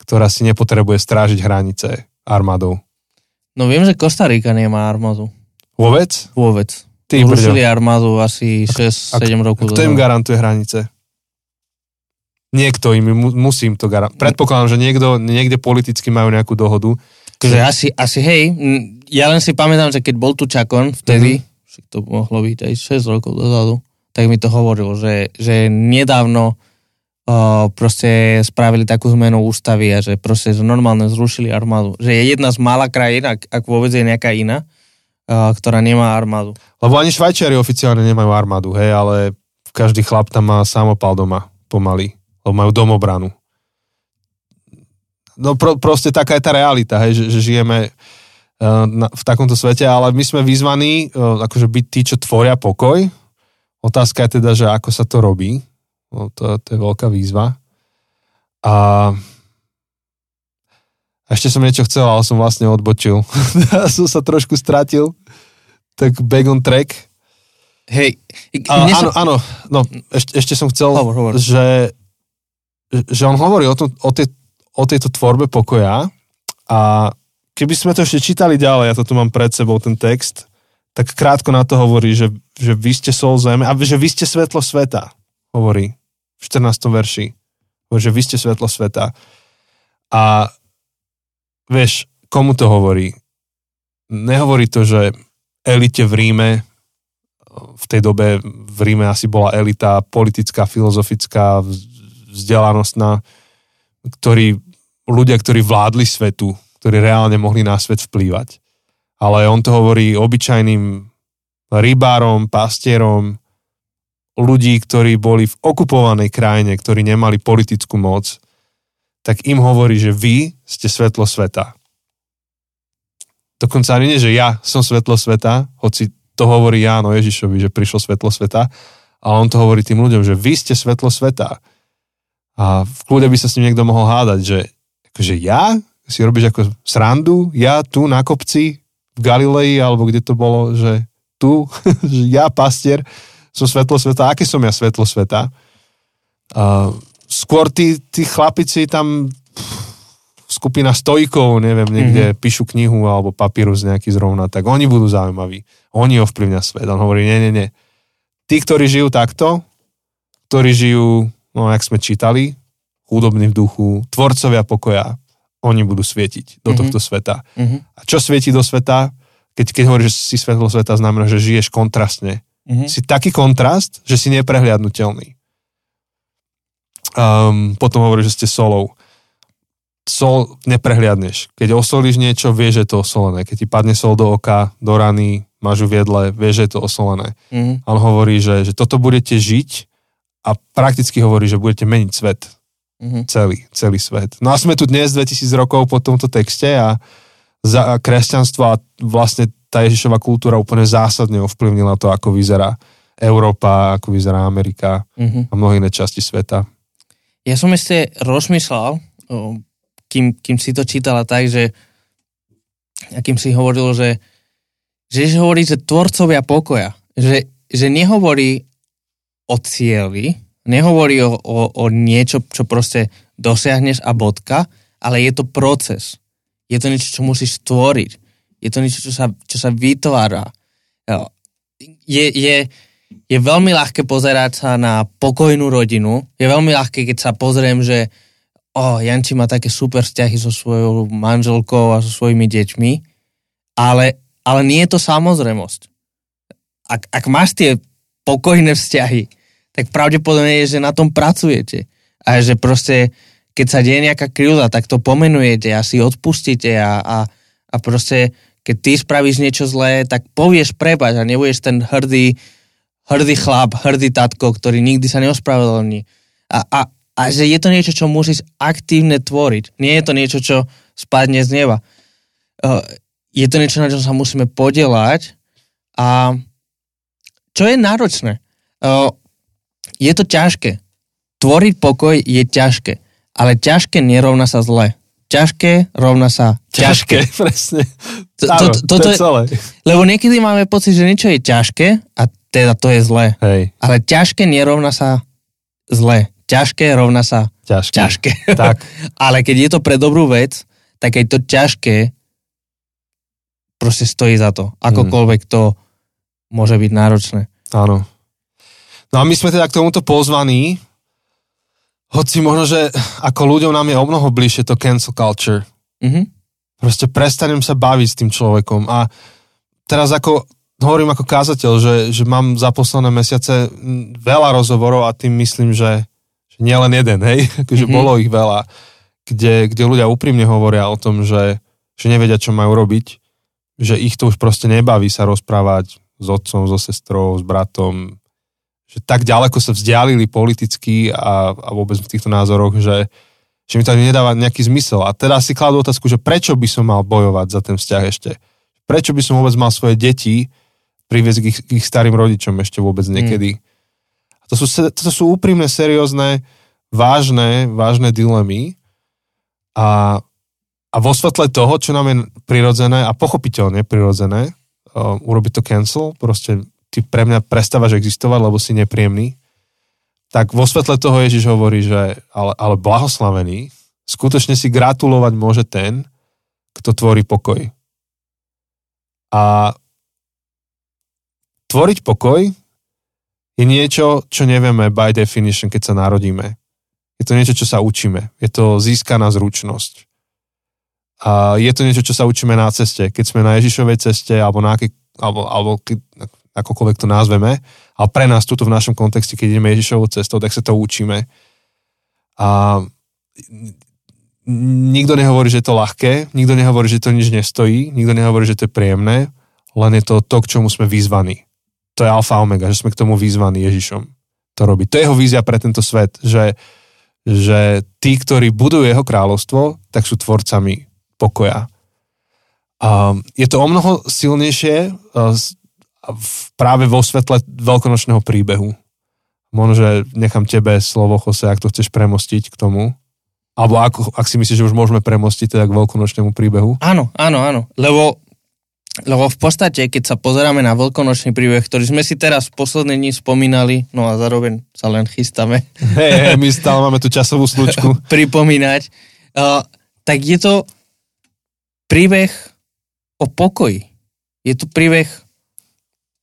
ktorá si nepotrebuje strážiť hranice armádou. No viem, že Kostarika nemá armádu. Vôbec? Vôbec. Ty Rušili brďo. armádu asi 6-7 A rokov. kto im garantuje hranice? Niekto im, mu, musí im to garantovať. Predpokladám, že niekto, niekde politicky majú nejakú dohodu. Takže asi, asi hej, ja len si pamätám, že keď bol tu Čakon vtedy, však to mohlo byť aj 6 rokov dozadu, tak mi to hovoril, že, že nedávno uh, proste spravili takú zmenu ústavy a že proste že normálne zrušili armádu. Že je jedna z mála krajín, ak, ak vôbec je nejaká iná, uh, ktorá nemá armádu. Lebo ani Švajčiari oficiálne nemajú armádu, hej, ale každý chlap tam má samopal doma, pomaly. Lebo majú domobranu. No pro, proste taká je tá realita, hej, že, že žijeme uh, na, v takomto svete, ale my sme vyzvaní uh, akože byť tí, čo tvoria pokoj. Otázka je teda, že ako sa to robí. No, to, to je veľká výzva. A a ešte som niečo chcel, ale som vlastne odbočil. [laughs] som sa trošku stratil. Tak back on track. Hej, A, mne áno, áno, no, ešte, ešte som chcel, Hovor, hovor. Že, že on hovorí o, tom, o, tej, o tejto tvorbe pokoja a keby sme to ešte čítali ďalej, ja to tu mám pred sebou, ten text, tak krátko na to hovorí, že, že vy ste sol zeme a že vy ste svetlo sveta, hovorí v 14. verši. Hovorí, že vy ste svetlo sveta. A vieš, komu to hovorí? Nehovorí to, že elite v Ríme, v tej dobe v Ríme asi bola elita politická, filozofická, vzdelanostná, ktorí, ľudia, ktorí vládli svetu, ktorí reálne mohli na svet vplývať. Ale on to hovorí obyčajným rybárom, pastierom, ľudí, ktorí boli v okupovanej krajine, ktorí nemali politickú moc, tak im hovorí, že vy ste svetlo sveta. Dokonca ani nie, že ja som svetlo sveta, hoci to hovorí Jáno Ježišovi, že prišlo svetlo sveta, ale on to hovorí tým ľuďom, že vy ste svetlo sveta. A v kľude by sa s ním niekto mohol hádať, že akože ja si robíš ako srandu, ja tu na kopci v Galilei, alebo kde to bolo, že tu, [laughs] že ja pastier som svetlo sveta, aké som ja svetlo sveta. A skôr tí, tí chlapici tam skupina stojkov, neviem, niekde mm-hmm. píšu knihu alebo papírus nejaký zrovna, tak oni budú zaujímaví. Oni ovplyvňa svet. On hovorí, nie, nie, nie. Tí, ktorí žijú takto, ktorí žijú, no jak sme čítali, chudobní v duchu, tvorcovia pokoja, oni budú svietiť do Mhm. tohto sveta. Mhm. A čo svieti do sveta? Keď, keď hovoríš, že si svetlo sveta, znamená, že žiješ kontrastne. Mhm. Si taký kontrast, že si neprehliadnutelný. Um, potom hovoríš, že ste solou. Sol neprehliadneš. Keď osolíš niečo, vieš, že je to osolené. Keď ti padne sol do oka, do rany, máš ju v jedle, vieš, že je to osolené. Mhm. A on hovorí, že, že toto budete žiť a prakticky hovorí, že budete meniť svet. Mhm. Celý, celý svet. No a sme tu dnes 2000 rokov po tomto texte a za a kresťanstvo a vlastne tá Ježišova kultúra úplne zásadne ovplyvnila to, ako vyzerá Európa, ako vyzerá Amerika Mhm. a mnohé iné časti sveta. Ja som ešte rozmýšľal, kým, kým si to čítala tak, že a kým si hovoril, že, že Ježiš hovorí, že tvorcovia pokoja. Že, že nehovorí o cieli, nehovorí o, o, o niečo, čo proste dosiahneš a bodka, ale je to proces. Je to niečo, čo musíš stvoriť. Je to niečo, čo sa, čo sa vytvára. Je, je, je veľmi ľahké pozerať sa na pokojnú rodinu. Je veľmi ľahké, keď sa pozriem, že oh, Janči má také super vzťahy so svojou manželkou a so svojimi deťmi, ale, ale nie je to samozrejmosť. Ak, ak máš tie pokojné vzťahy, tak pravdepodobne je, že na tom pracujete. A že proste, keď sa deje nejaká krivda, tak to pomenujete a si odpustíte a, a, a proste, keď ty spravíš niečo zlé, tak povieš prepať a nebudeš ten hrdý, hrdý chlap, hrdý tatko, ktorý nikdy sa neospravedlní. A, a, a že je to niečo, čo musíš aktívne tvoriť. Nie je to niečo, čo spadne z neba. Uh, je to niečo, na čom sa musíme podielať a čo je náročné. Uh, je to ťažké. Tvoriť pokoj je ťažké, ale ťažké nerovná sa zle. Ťažké rovná sa ťažké. presne. To- Áno, to- to, toto je je- celé. Lebo niekedy máme pocit, že niečo je ťažké a teda to je zlé. Hej, Ale ťažké nerovná sa zle. Ťažké rovná sa ťažké. ťažké. Tak, [laughs] Ale keď je to pre dobrú vec, tak aj to ťažké proste stojí za to. Akokoľvek to môže byť náročné. áno. No a my sme teda k tomuto pozvaní, hoci možno, že ako ľuďom nám je o mnoho bližšie to cancel culture. Mhm. Proste prestanem sa baviť s tým človekom a teraz ako hovorím ako kázateľ, že, že mám za posledné mesiace veľa rozhovorov a tým myslím, že, že nie len jeden, hej, [laughs] akože Mhm. bolo ich veľa, kde, kde ľudia úprimne hovoria o tom, že, že nevedia, čo majú robiť, že ich to už proste nebaví sa rozprávať s otcom, so sestrou, s bratom, že tak ďaleko sa vzdialili politicky a, a vôbec v týchto názoroch, že, že mi to nedáva nejaký zmysel. A teraz si kladú otázku, že prečo by som mal bojovať za ten vzťah ešte? Prečo by som vôbec mal svoje deti priviesť k ich, k ich starým rodičom ešte vôbec niekedy? A to sú, to sú úprimné, seriózne, vážne, vážne dilemy a, a vo svetle toho, čo nám je prirodzené a pochopiteľne prirodzené, uh, urobiť to cancel, proste ty pre mňa prestávaš existovať, lebo si nepríjemný, tak vo svetle toho Ježiš hovorí, že ale, ale blahoslavený, skutočne si gratulovať môže ten, kto tvorí pokoj. A tvoriť pokoj je niečo, čo nevieme by definition, keď sa narodíme. Je to niečo, čo sa učíme. Je to získaná zručnosť. A je to niečo, čo sa učíme na ceste. Keď sme na Ježišovej ceste, alebo, na aký, alebo, alebo keď, akokoľvek to nazveme, ale pre nás tuto v našom kontexte, keď ideme Ježišovou cestou, tak sa to učíme. A nikto nehovorí, že je to ľahké, nikto nehovorí, že to nič nestojí, nikto nehovorí, že to je príjemné, len je to to, k čomu sme vyzvaní. To je alfa omega, že sme k tomu vyzvaní Ježišom to robiť. To je jeho vízia pre tento svet, že, že tí, ktorí budujú jeho kráľovstvo, tak sú tvorcami pokoja. A je to o mnoho silnejšie práve vo svetle veľkonočného príbehu. Možno, že nechám tebe slovo, Jose, ak to chceš premostiť k tomu. Alebo ak, ak si myslíš, že už môžeme premostiť teda k veľkonočnému príbehu. Áno, áno, áno. Lebo, lebo v podstate, keď sa pozeráme na veľkonočný príbeh, ktorý sme si teraz v posledné dni spomínali, no a zároveň sa len chystáme [laughs] Hej, hej, my stále máme tú časovú slučku. [laughs] pripomínať, uh, tak je to príbeh o pokoji. Je to príbeh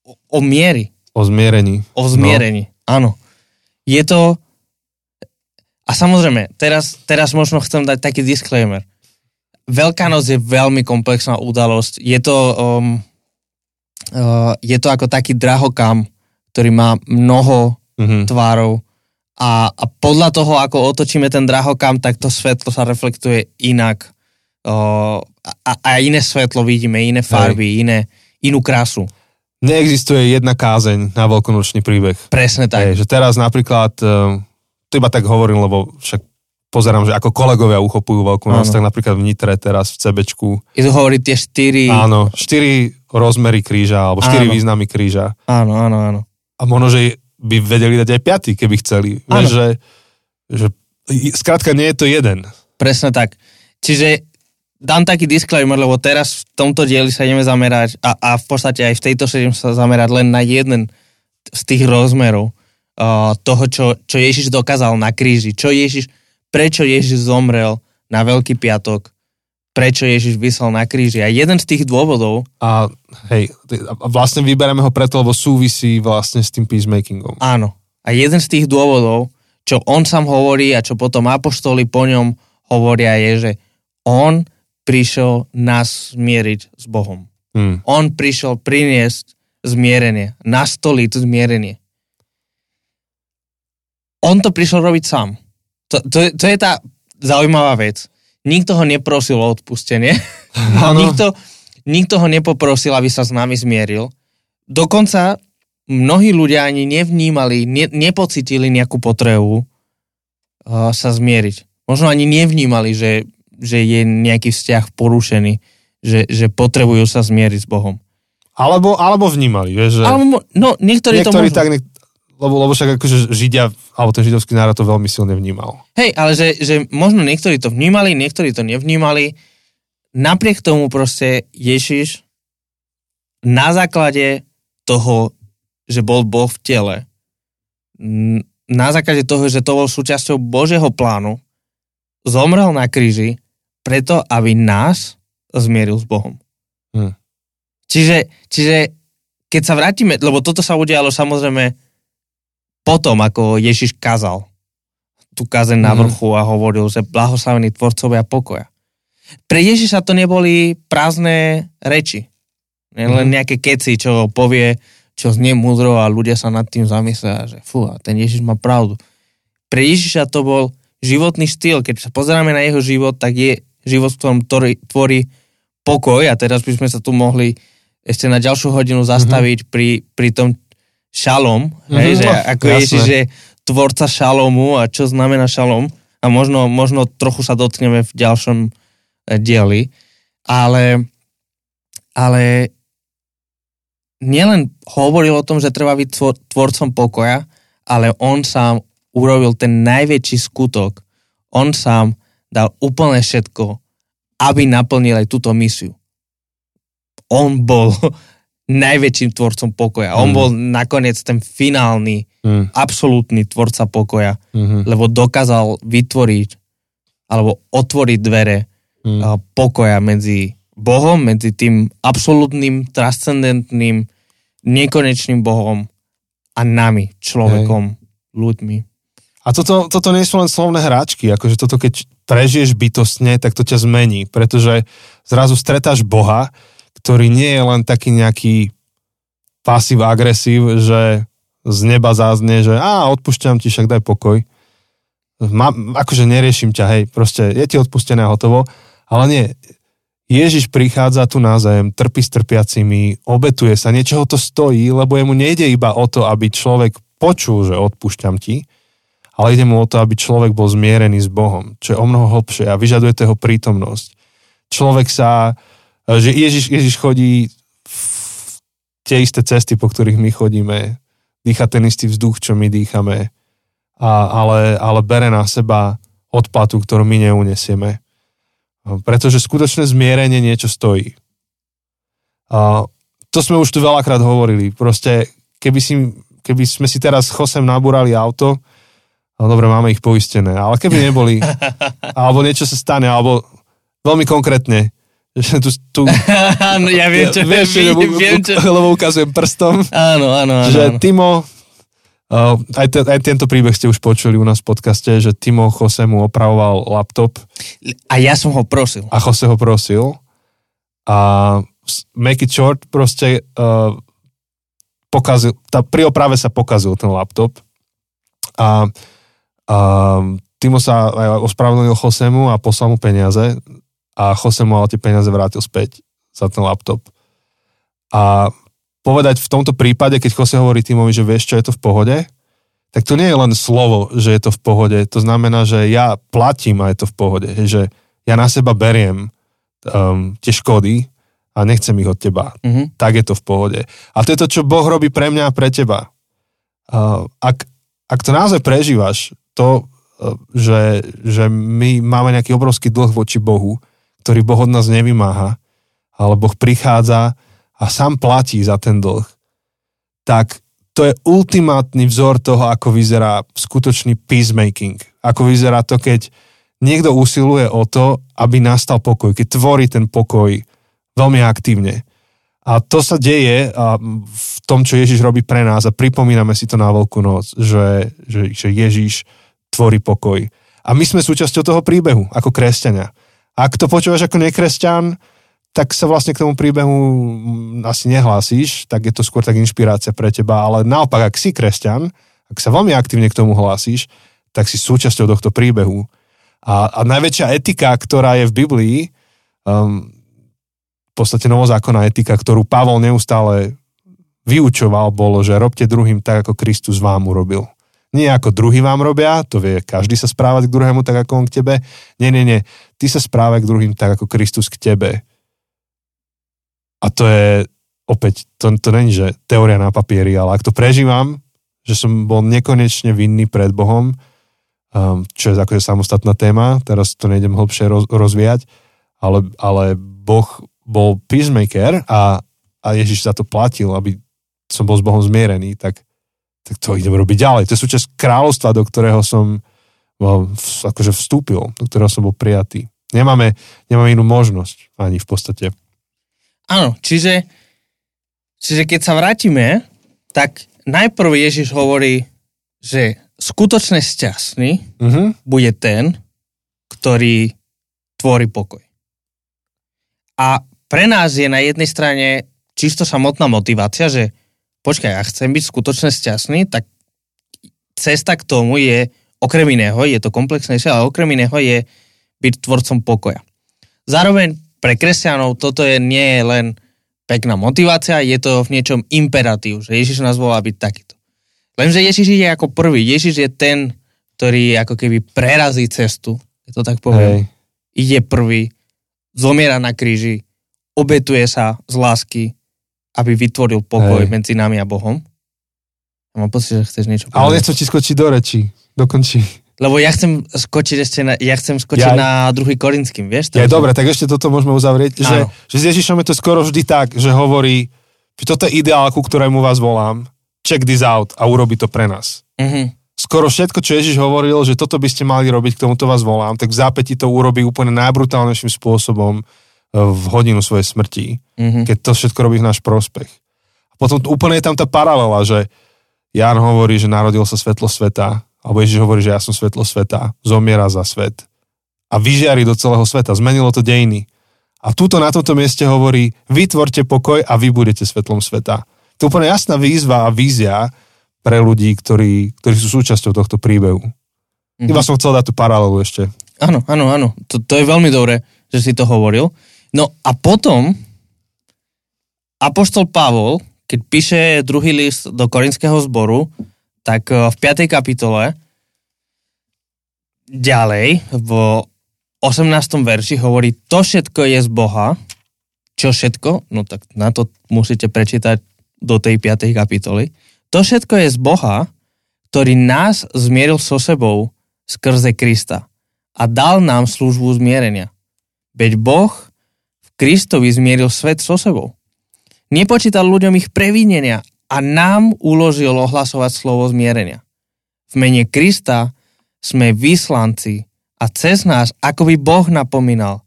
o, miery, O zmierení. o zmierení. No. Áno. Je to... A samozrejme, teraz, teraz možno chcem dať taký disclaimer. Veľká noc je veľmi komplexná udalosť. Je to, um, uh, je to ako taký drahokam, ktorý má mnoho mm-hmm. tvárov a, a podľa toho, ako otočíme ten drahokam, tak to svetlo sa reflektuje inak. Uh, a, a iné svetlo vidíme, iné farby, iné, inú krásu. Neexistuje jedna kázeň na veľkonočný príbeh. Presne tak. Hej, že teraz napríklad, uh, to iba tak hovorím, lebo však pozerám, že ako kolegovia uchopujú veľkú noc, tak napríklad v Nitre teraz v. Je to hovorí tie štyri... Áno, štyri rozmery kríža, alebo štyri áno. významy kríža. Áno, áno, áno. A možno, že by vedeli dať aj piaty, keby chceli. Vieš, že, že skrátka nie je to jeden. Presne tak. Čiže dám taký disclaimer, lebo teraz v tomto dieli sa ideme zamerať a, a v podstate aj v tejto idem sa zamerať len na jeden z tých rozmerov uh, toho, čo, čo Ježiš dokázal na kríži. Čo Ježiš prečo Ježiš zomrel na Veľký piatok, prečo Ježiš vysel na kríži. A jeden z tých dôvodov... A hej, vlastne vybereme ho preto, lebo súvisí vlastne s tým peacemakingom. Áno. A jeden z tých dôvodov, čo on sám hovorí a čo potom apoštoli po ňom hovoria je, že on prišiel nás zmieriť s Bohom. Hmm. On prišiel priniesť zmierenie, nastoliť zmierenie. On to prišiel robiť sám. To, to, to je tá zaujímavá vec. Nikto ho neprosil o odpustenie. [laughs] nikto, nikto ho nepoprosil, aby sa s nami zmieril. Dokonca mnohí ľudia ani nevnímali, ne, nepocitili nejakú potrebu uh, sa zmieriť. Možno ani nevnímali, že, že je nejaký vzťah porušený, že, že potrebujú sa zmieriť s Bohom. Alebo, alebo vnímali, vieš, že... Alebo, no, niektorí, niektorí to možno... tak, lebo, lebo však akože Židia, alebo ten židovský národ to veľmi silne vnímal. Hej, ale že, že možno niektorí to vnímali, niektorí to nevnímali. Napriek tomu proste Ježiš na základe toho, že bol Boh v tele, na základe toho, že to bol súčasťou Božieho plánu, zomrel na kríži preto, aby nás zmieril s Bohom. Hm. Čiže, čiže keď sa vrátime, lebo toto sa udialo samozrejme potom, ako Ježiš kazal tú kazeň na mhm. vrchu a hovoril, že blahoslavení tvorcovia pokoja. Pre Ježiša to neboli prázdne reči. Len mhm. nejaké keci, čo povie, čo znie múdro a ľudia sa nad tým zamyslia, že fú, a ten Ježiš má pravdu. Pre Ježiša to bol životný štýl. Keď sa pozeráme na jeho život, tak je život, v ktorom tvorí, tvorí pokoj. A teraz by sme sa tu mohli ešte na ďalšiu hodinu zastaviť mm-hmm. pri, pri tom, šalom, mm-hmm, hej, že ako je Ježiš je tvorca šalomu a čo znamená šalom? A možno, možno trochu sa dotkneme v ďalšom e, dieli, ale, ale nielen hovoril o tom, že treba byť tvor, tvorcom pokoja, ale on sám urobil ten najväčší skutok. On sám dal úplne všetko, aby naplnil aj túto misiu. On bol [laughs] najväčším tvorcom pokoja. Mm. On mhm. bol nakoniec ten finálny, mm. absolútny tvorca pokoja, mm-hmm. lebo dokázal vytvoriť alebo otvoriť dvere mm. pokoja medzi Bohom, medzi tým absolútnym, transcendentným, nekonečným Bohom a nami, človekom, Hej. ľuďmi. A toto, toto nie sú len slovné hráčky, akože toto keď prežiješ bytostne, tak to ťa zmení, pretože zrazu stretáš Boha, ktorý nie je len taký nejaký pasív agresív, že z neba zázne, že a odpúšťam ti, však daj pokoj. Ma, akože neriešim ťa, hej, proste je ti odpustené a hotovo, ale nie. Ježiš prichádza tu na zem, trpí s trpiacimi, obetuje sa, niečoho to stojí, lebo jemu nejde iba o to, aby človek počul, že odpúšťam ti, ale ide mu o to, aby človek bol zmierený s Bohom, čo je o mnoho hlbšie a vyžaduje jeho prítomnosť. Človek sa že Ježiš, Ježiš chodí v tie isté cesty, po ktorých my chodíme, dýcha ten istý vzduch, čo my dýchame, a, ale, ale bere na seba odplatu, ktorú my neunesieme. Pretože skutočné zmierenie niečo stojí. A to sme už tu veľakrát hovorili. Proste, keby, si, keby sme si teraz chosem nabúrali auto, no dobre, máme ich poistené, ale keby neboli, [laughs] alebo niečo sa stane, alebo veľmi konkrétne, že tu, tu áno, [laughs] ja viem, čo, vieš, viem, lebo, viem, čo... [laughs] lebo ukazujem prstom, áno, áno, áno, že áno. Timo Uh, aj, te, aj tento príbeh ste už počuli u nás v podcaste, že Timo Jose mu opravoval laptop. A ja som ho prosil. A Jose ho prosil. A make it short, proste uh, pokazil, tá, pri oprave sa pokazil ten laptop. A, a Timo sa aj ospravedlnil Josemu a poslal mu peniaze a Jose mu ale tie peniaze vrátil späť za ten laptop. A povedať v tomto prípade, keď Jose hovorí Timovi, že vieš, čo je to v pohode, tak to nie je len slovo, že je to v pohode. To znamená, že ja platím a je to v pohode. Že ja na seba beriem um, tie škody a nechcem ich od teba. Mm-hmm. Tak je to v pohode. A to je to, čo Boh robí pre mňa a pre teba. Uh, ak, ak to naozaj prežívaš, to, uh, že, že my máme nejaký obrovský dlh voči Bohu, ktorý Boh od nás nevymáha, ale Boh prichádza a sám platí za ten dlh, tak to je ultimátny vzor toho, ako vyzerá skutočný peacemaking. Ako vyzerá to, keď niekto usiluje o to, aby nastal pokoj, keď tvorí ten pokoj veľmi aktívne. A to sa deje v tom, čo Ježiš robí pre nás a pripomíname si to na Veľkú noc, že, že, že Ježiš tvorí pokoj. A my sme súčasťou toho príbehu ako kresťania. Ak to počúvaš ako nekresťan, tak sa vlastne k tomu príbehu asi nehlásíš, tak je to skôr tak inšpirácia pre teba, ale naopak, ak si kresťan, ak sa veľmi aktívne k tomu hlásíš, tak si súčasťou tohto príbehu. A, a najväčšia etika, ktorá je v Biblii, um, v podstate novozákonná etika, ktorú Pavol neustále vyučoval, bolo, že robte druhým tak, ako Kristus vám urobil. Nie ako druhý vám robia, to vie každý sa správať k druhému tak, ako on k tebe. Nie, nie, nie. Ty sa správaj k druhým tak, ako Kristus k tebe a to je opäť, to, to není, že teória na papieri, ale ak to prežívam, že som bol nekonečne vinný pred Bohom, um, čo je akože samostatná téma, teraz to nejdem hlbšie roz, rozvíjať, ale, ale Boh bol peacemaker a, a Ježiš za to platil, aby som bol s Bohom zmierený, tak, tak to idem robiť ďalej. To je súčasť kráľovstva, do ktorého som well, akože vstúpil, do ktorého som bol prijatý. Nemáme, nemáme inú možnosť ani v podstate. Áno, čiže, čiže keď sa vrátime, tak najprv Ježiš hovorí, že skutočne šťastný uh-huh. bude ten, ktorý tvorí pokoj. A pre nás je na jednej strane čisto samotná motivácia, že počkaj, ja chcem byť skutočne šťastný, tak cesta k tomu je, okrem iného, je to komplexnejšie, ale okrem iného je byť tvorcom pokoja. Zároveň pre kresťanov toto je, nie je len pekná motivácia, je to v niečom imperatív, že Ježiš nás volá byť takýto. Lenže Ježiš ide ako prvý. Ježiš je ten, ktorý ako keby prerazí cestu, je to tak poviem. Hej. Ide prvý, zomiera na kríži, obetuje sa z lásky, aby vytvoril pokoj Hej. medzi nami a Bohom. Ja mám pocit, že chceš niečo povedať. Ale nechcem ti skočiť do reči. Dokončí. Lebo ja chcem skočiť ešte na, ja chcem skočiť ja, na druhý Korinským, vieš? To ja, dobre, tak ešte toto môžeme uzavrieť, že, že s Ježišom je to skoro vždy tak, že hovorí, že toto je ideál, ku ktorému vás volám, check this out a urobi to pre nás. Uh-huh. Skoro všetko, čo Ježiš hovoril, že toto by ste mali robiť, k tomuto vás volám, tak v zápäti to urobí úplne najbrutálnejším spôsobom v hodinu svojej smrti, uh-huh. keď to všetko robí v náš prospech. A potom úplne je tam tá paralela, že Jan hovorí, že narodil sa svetlo sveta alebo Ježiš hovorí, že ja som svetlo sveta, zomiera za svet a vyžiari do celého sveta. Zmenilo to dejiny. A túto na tomto mieste hovorí, vytvorte pokoj a vy budete svetlom sveta. To je úplne jasná výzva a vízia pre ľudí, ktorí, ktorí sú súčasťou tohto príbehu. Mm-hmm. Iba som chcel dať tú paralelu ešte. Áno, áno, áno. To, to je veľmi dobré, že si to hovoril. No a potom Apoštol Pavol, keď píše druhý list do Korinského zboru, tak eh, v 5. kapitole ďalej v 18. verši hovorí, to všetko je z Boha. Čo všetko? No tak na to musíte prečítať do tej 5. kapitoly. To všetko je z Boha, ktorý nás zmieril so sebou skrze Krista a dal nám službu zmierenia. Veď Boh Kristovi zmieril svet so sebou. Nepočítal ľuďom ich previnenia a nám uložil ohlasovať slovo zmierenia. V mene Krista sme vyslanci a cez nás, ako by Boh napomínal.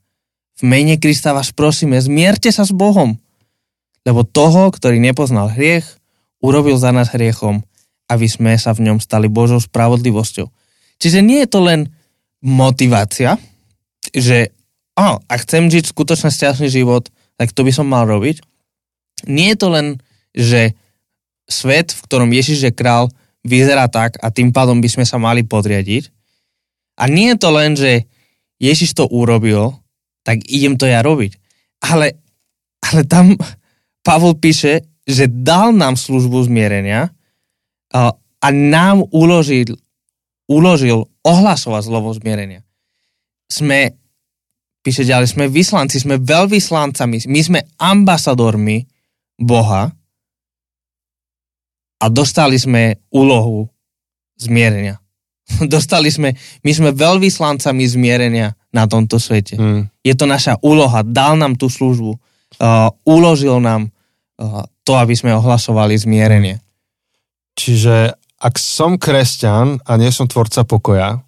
V mene Krista vás prosíme, zmierte sa s Bohom, lebo toho, ktorý nepoznal hriech, urobil za nás hriechom, aby sme sa v ňom stali Božou spravodlivosťou. Čiže nie je to len motivácia, že oh, a chcem žiť skutočne šťastný život, tak to by som mal robiť. Nie je to len, že svet, v ktorom Ježiš je král, vyzerá tak a tým pádom by sme sa mali podriadiť. A nie je to len, že Ježiš to urobil, tak idem to ja robiť. Ale, ale tam Pavol píše, že dal nám službu zmierenia a, a nám uložil, uložil ohlasovať slovo zmierenia. Sme, píše ďalej, sme vyslanci, sme veľvyslancami, my sme ambasadormi Boha a dostali sme úlohu zmierenia. [laughs] Dostali sme, my sme veľvyslancami zmierenia na tomto svete. Mm. Je to naša úloha, dal nám tú službu, uh, uložil nám uh, to, aby sme ohlasovali zmierenie. Čiže ak som kresťan a nie som tvorca pokoja,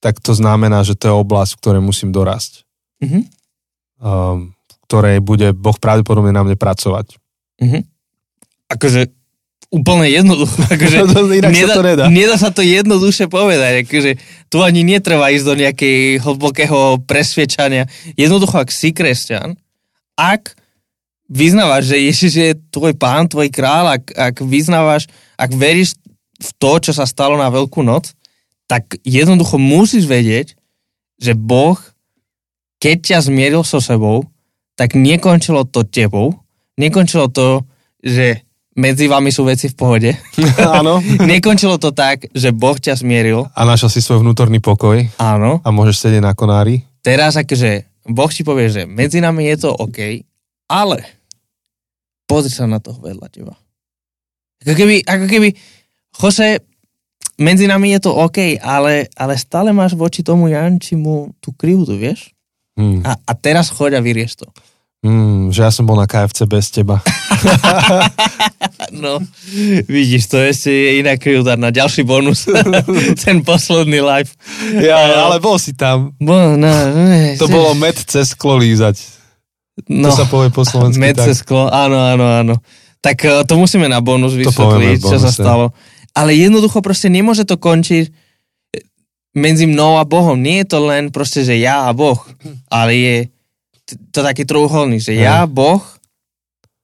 tak to znamená, že to je oblasť, v ktorej musím dorásť. Mm-hmm. Um, v ktorej bude Boh pravdepodobne na mne pracovať. Mm-hmm. Akože úplne jednoducho. [laughs] Akože nedá, sa to nedá. nedá sa to jednoduše povedať. Akože tu ani netreba ísť do nejakej hlbokého presviečania. Jednoducho, ak si kresťan, ak vyznávaš, že Ježiš je tvoj pán, tvoj král, ak, ak vyznávaš, ak veríš v to, čo sa stalo na Veľkú noc, tak jednoducho musíš vedieť, že Boh, keď ťa zmieril so sebou, tak nekončilo to tebou, nekončilo to, že medzi vami sú veci v pohode. [laughs] Áno. [laughs] Nekončilo to tak, že Boh ťa zmieril. A našiel si svoj vnútorný pokoj. Áno. A môžeš sedieť na konári. Teraz akože Boh ti povie, že medzi nami je to OK, ale pozri sa na toho vedľa teba. Ako keby, ako keby, Jose, medzi nami je to OK, ale, ale stále máš voči tomu Jančimu tú krivdu, vieš? Hmm. A, a teraz choď a vyrieš to. Mm, že ja som bol na KFC bez teba. [laughs] no, vidíš, to je ešte iná krivda na ďalší bonus. [laughs] Ten posledný live. Ja, ale bol si tam. Bo, no, ne, to že... bolo med cez sklo lízať. No, to sa povie po slovensky med tak. cez sklo, áno, áno, áno. Tak uh, to musíme na bonus vysvetliť, čo sa stalo. Ale jednoducho proste nemôže to končiť medzi mnou a Bohom. Nie je to len proste, že ja a Boh, ale je to taký trojuholník, že Hej. ja, Boh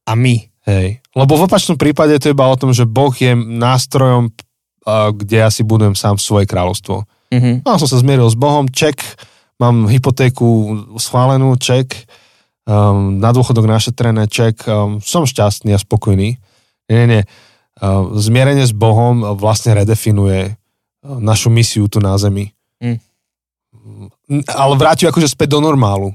a my. Hej. Lebo v opačnom prípade to je iba o tom, že Boh je nástrojom, kde ja si budujem sám svoje kráľovstvo. Mm-hmm. No, som sa zmieril s Bohom, ček, mám hypotéku schválenú, ček, um, na dôchodok našetrené, ček, um, som šťastný a spokojný. Nie, nie, nie. Uh, zmierenie s Bohom vlastne redefinuje našu misiu tu na zemi. Mm. Ale vráti akože späť do normálu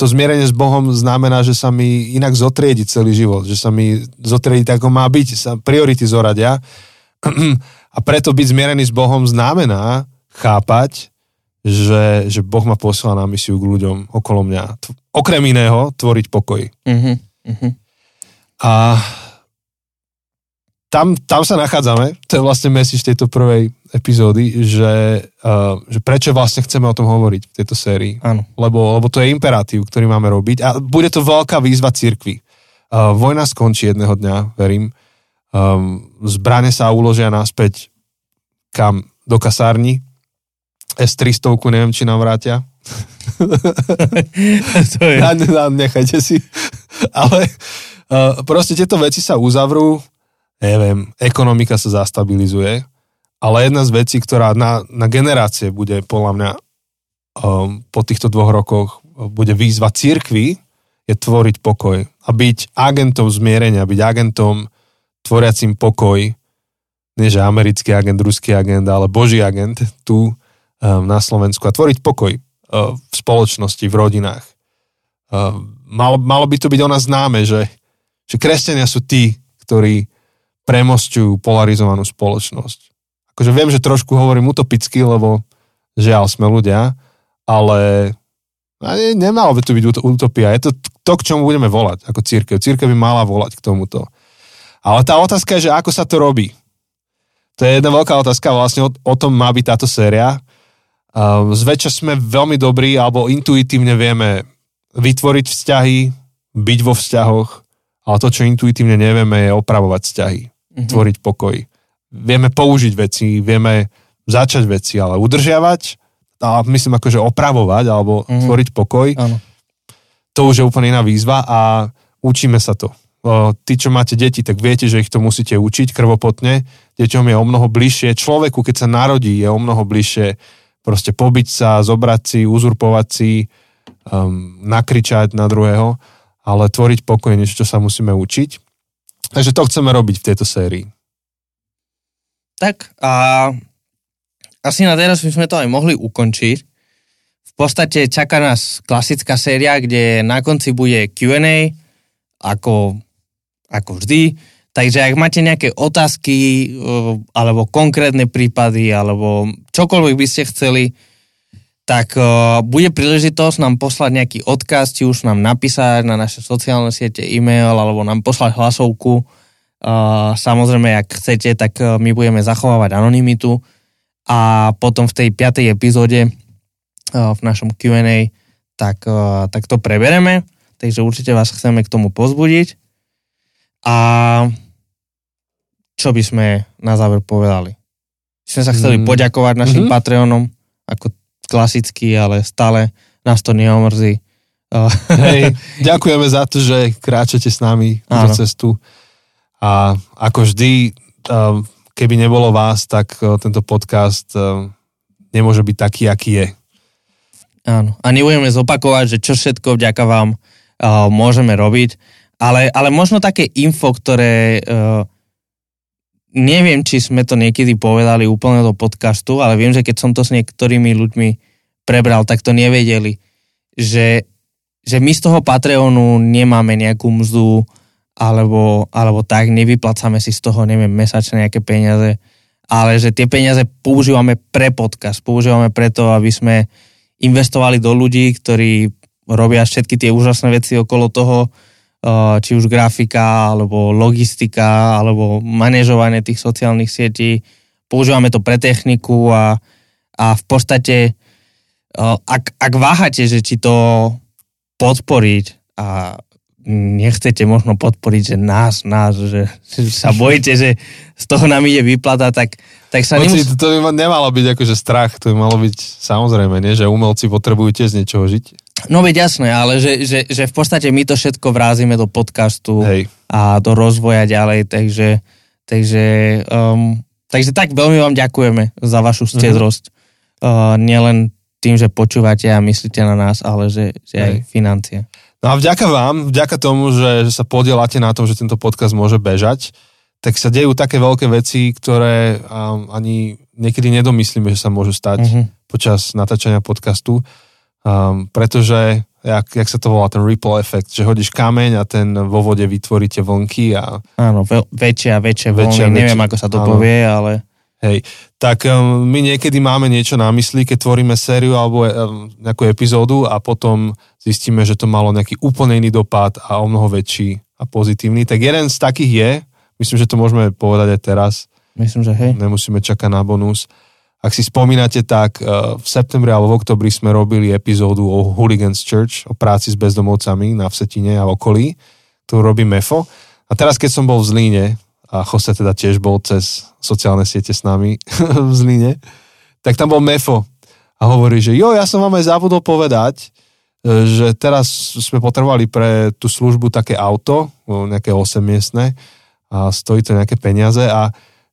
to zmierenie s Bohom znamená, že sa mi inak zotriedi celý život, že sa mi zotriedi tak, ako má byť, sa priority zoradia. [clears throat] A preto byť zmierený s Bohom znamená chápať, že, že Boh ma posiela na misiu k ľuďom okolo mňa. Okrem iného, tvoriť pokoj. Uh-huh. A tam, tam sa nachádzame, to je vlastne message tejto prvej epizódy, že, uh, že prečo vlastne chceme o tom hovoriť v tejto sérii. Áno. Lebo, lebo to je imperatív, ktorý máme robiť a bude to veľká výzva cirkvi. Uh, vojna skončí jedného dňa, verím. Um, zbrane sa uložia naspäť kam? Do kasárni. S-300, neviem, či nám vrátia. [laughs] to je. nechajte si. Ale uh, proste tieto veci sa uzavrú neviem, ekonomika sa zastabilizuje, ale jedna z vecí, ktorá na, na generácie bude podľa mňa um, po týchto dvoch rokoch bude výzva církvy, je tvoriť pokoj a byť agentom zmierenia, byť agentom tvoriacim pokoj, nie že americký agent, ruský agent, ale boží agent tu um, na Slovensku a tvoriť pokoj uh, v spoločnosti, v rodinách. Uh, malo, malo by to byť o nás známe, že, že kresťania sú tí, ktorí premostujú polarizovanú spoločnosť. Akože viem, že trošku hovorím utopicky, lebo žiaľ sme ľudia, ale ne, nemalo by to byť utopia. Je to to, k čomu budeme volať ako církev. Církev by mala volať k tomuto. Ale tá otázka je, že ako sa to robí. To je jedna veľká otázka, vlastne o, o tom má byť táto séria. Uh, zväčša sme veľmi dobrí, alebo intuitívne vieme vytvoriť vzťahy, byť vo vzťahoch, ale to, čo intuitívne nevieme, je opravovať vzťahy mm-hmm. tvoriť pokoj. vieme použiť veci, vieme začať veci, ale udržiavať a myslím akože opravovať alebo mm-hmm. tvoriť pokoj, Áno. to už je úplne iná výzva a učíme sa to. O, tí, čo máte deti, tak viete, že ich to musíte učiť krvopotne. Deťom je o mnoho bližšie. Človeku, keď sa narodí, je o mnoho bližšie proste pobiť sa, zobrať si, uzurpovať si, um, nakričať na druhého, ale tvoriť pokoj je niečo, čo sa musíme učiť. Takže to chceme robiť v tejto sérii. Tak a asi na teraz by sme to aj mohli ukončiť. V podstate čaká nás klasická séria, kde na konci bude Q&A, ako, ako vždy. Takže ak máte nejaké otázky eh, alebo konkrétne prípady alebo čokoľvek by ste chceli, tak uh, bude príležitosť nám poslať nejaký odkaz, či už nám napísať na naše sociálne siete e-mail alebo nám poslať hlasovku. Uh, samozrejme, ak chcete, tak uh, my budeme zachovávať anonymitu a potom v tej piatej epizóde uh, v našom Q&A tak, uh, tak to prebereme, takže určite vás chceme k tomu pozbudiť. A čo by sme na záver povedali? Sme sa chceli Mm. poďakovať našim Mhm. Patreonom, ako klasicky, ale stále nás to neomrzí. [laughs] Hej, [laughs] ďakujeme za to, že kráčate s nami túto Áno. cestu. A ako vždy, keby nebolo vás, tak uh, tento podcast um, nemôže byť taký, aký je. Áno. A nebudeme zopakovať, že čo všetko vďaka vám uh, môžeme robiť, ale, ale možno také info, ktoré neviem, či sme to niekedy povedali úplne do podcastu, ale viem, že keď som to s niektorými ľuďmi prebral, tak to nevedeli, že, že my z toho Patreonu nemáme nejakú mzdu alebo, alebo tak, nevyplácame si z toho, neviem, mesačne nejaké peniaze, ale že tie peniaze používame pre podcast, používame preto, aby sme investovali do ľudí, ktorí robia všetky tie úžasné veci okolo toho, či už grafika, alebo logistika, alebo manažovanie tých sociálnych sietí. Používame to pre techniku a, a v podstate, uh, ak, ak váhate, že či to podporiť a nechcete možno podporiť, že nás, nás, že, sa bojíte, že z toho nám ide vyplata, tak, tak sa Hoci, nemus- to by ma- nemalo byť akože strach, to by malo byť samozrejme, nie? že umelci potrebujú tiež z niečoho žiť. No veď jasné, ale že, že, že v podstate my to všetko vrázime do podcastu Hej. a do rozvoja ďalej, takže, takže, um, takže tak veľmi vám ďakujeme za vašu Mhm. stedrosť. Uh, nielen tým, že počúvate a myslíte na nás, ale že, že aj Hej. financie. No a vďaka vám, vďaka tomu, že, že sa podielate na tom, že tento podcast môže bežať, tak sa dejú také veľké veci, ktoré um, ani niekedy nedomyslíme, že sa môžu stať Mhm. počas natáčania podcastu. Um, pretože, jak, jak sa to volá, ten ripple efekt, že hodíš kameň a ten vo vode vytvoríte vlnky a Áno, väčšie a väčšie vlny, neviem ako sa to áno. povie, ale Hej, tak um, my niekedy máme niečo na mysli, keď tvoríme sériu alebo um, nejakú epizódu a potom zistíme, že to malo nejaký úplne iný dopad a o mnoho väčší a pozitívny. Tak jeden z takých je, myslím, že to môžeme povedať aj teraz, myslím, že hej. nemusíme čakať na bonus. Ak si spomínate, tak uh, v septembri alebo v oktobri sme robili epizódu o Hooligans Church, o práci s bezdomovcami na Vsetine a okolí, ktorú robí MEFO. A teraz, keď som bol v Zlíne, a Jose teda tiež bol cez sociálne siete s nami [laughs] v Zlíne, tak tam bol MEFO a hovorí, že jo, ja som vám aj zabudol povedať, e, že teraz sme potrebovali pre tú službu také auto, o, nejaké 8 miestne a stojí to nejaké peniaze a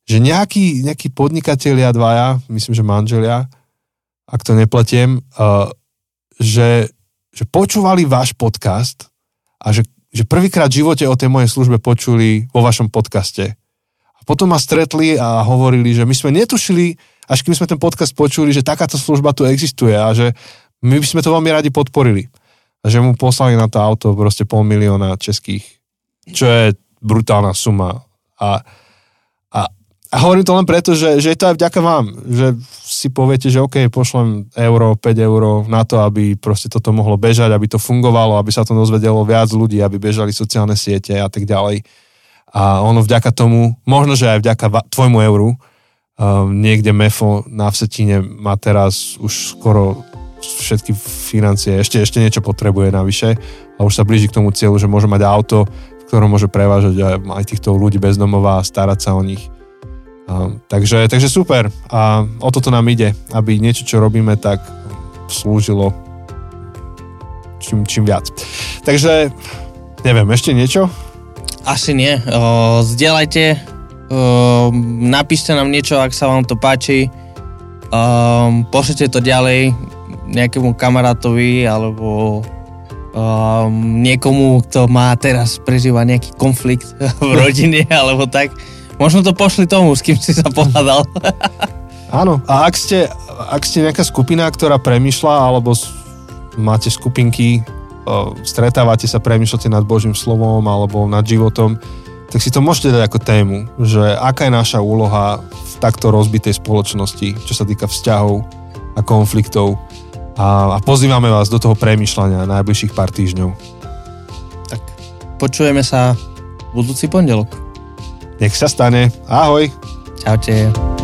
že nejakí, nejakí podnikatelia dvaja, myslím, že manželia, ak to nepletiem, uh, že, že počúvali váš podcast a že, že prvýkrát v živote o tej mojej službe počuli vo vašom podcaste. A potom ma stretli a hovorili, že my sme netušili, až kým sme ten podcast počuli, že takáto služba tu existuje a že my by sme to veľmi radi podporili. A že mu poslali na to auto proste pol milióna českých, čo je brutálna suma. A, a, hovorím to len preto, že, že je to aj vďaka vám, že si poviete, že OK, pošlem euro, 5 euro na to, aby proste toto mohlo bežať, aby to fungovalo, aby sa to dozvedelo viac ľudí, aby bežali sociálne siete a tak ďalej. A ono vďaka tomu, možno, že aj vďaka tvojmu euru, um, niekde MEFO na Vsetine má teraz už skoro všetky financie, ešte, ešte niečo potrebuje navyše a už sa blíži k tomu cieľu, že môže mať auto, ktorom môže prevážať aj, týchto ľudí bezdomová a starať sa o nich. A, takže, takže super. A o toto nám ide, aby niečo, čo robíme, tak slúžilo čím, čím viac. Takže, neviem, ešte niečo? Asi nie. O, zdieľajte, o, napíšte nám niečo, ak sa vám to páči. O, pošlite to ďalej nejakému kamarátovi alebo um, niekomu, kto má teraz prežíva nejaký konflikt [laughs] v rodine alebo tak. Možno to pošli tomu, s kým si sa pohľadal. Áno, a ak ste, ak ste nejaká skupina, ktorá premyšľa, alebo máte skupinky, stretávate sa, premyšľate nad Božím slovom alebo nad životom, tak si to môžete dať ako tému, že aká je naša úloha v takto rozbitej spoločnosti, čo sa týka vzťahov a konfliktov a, a pozývame vás do toho premyšľania najbližších pár týždňov. Tak počujeme sa budúci pondelok. Nech sa stane. Ahoj. Čaute.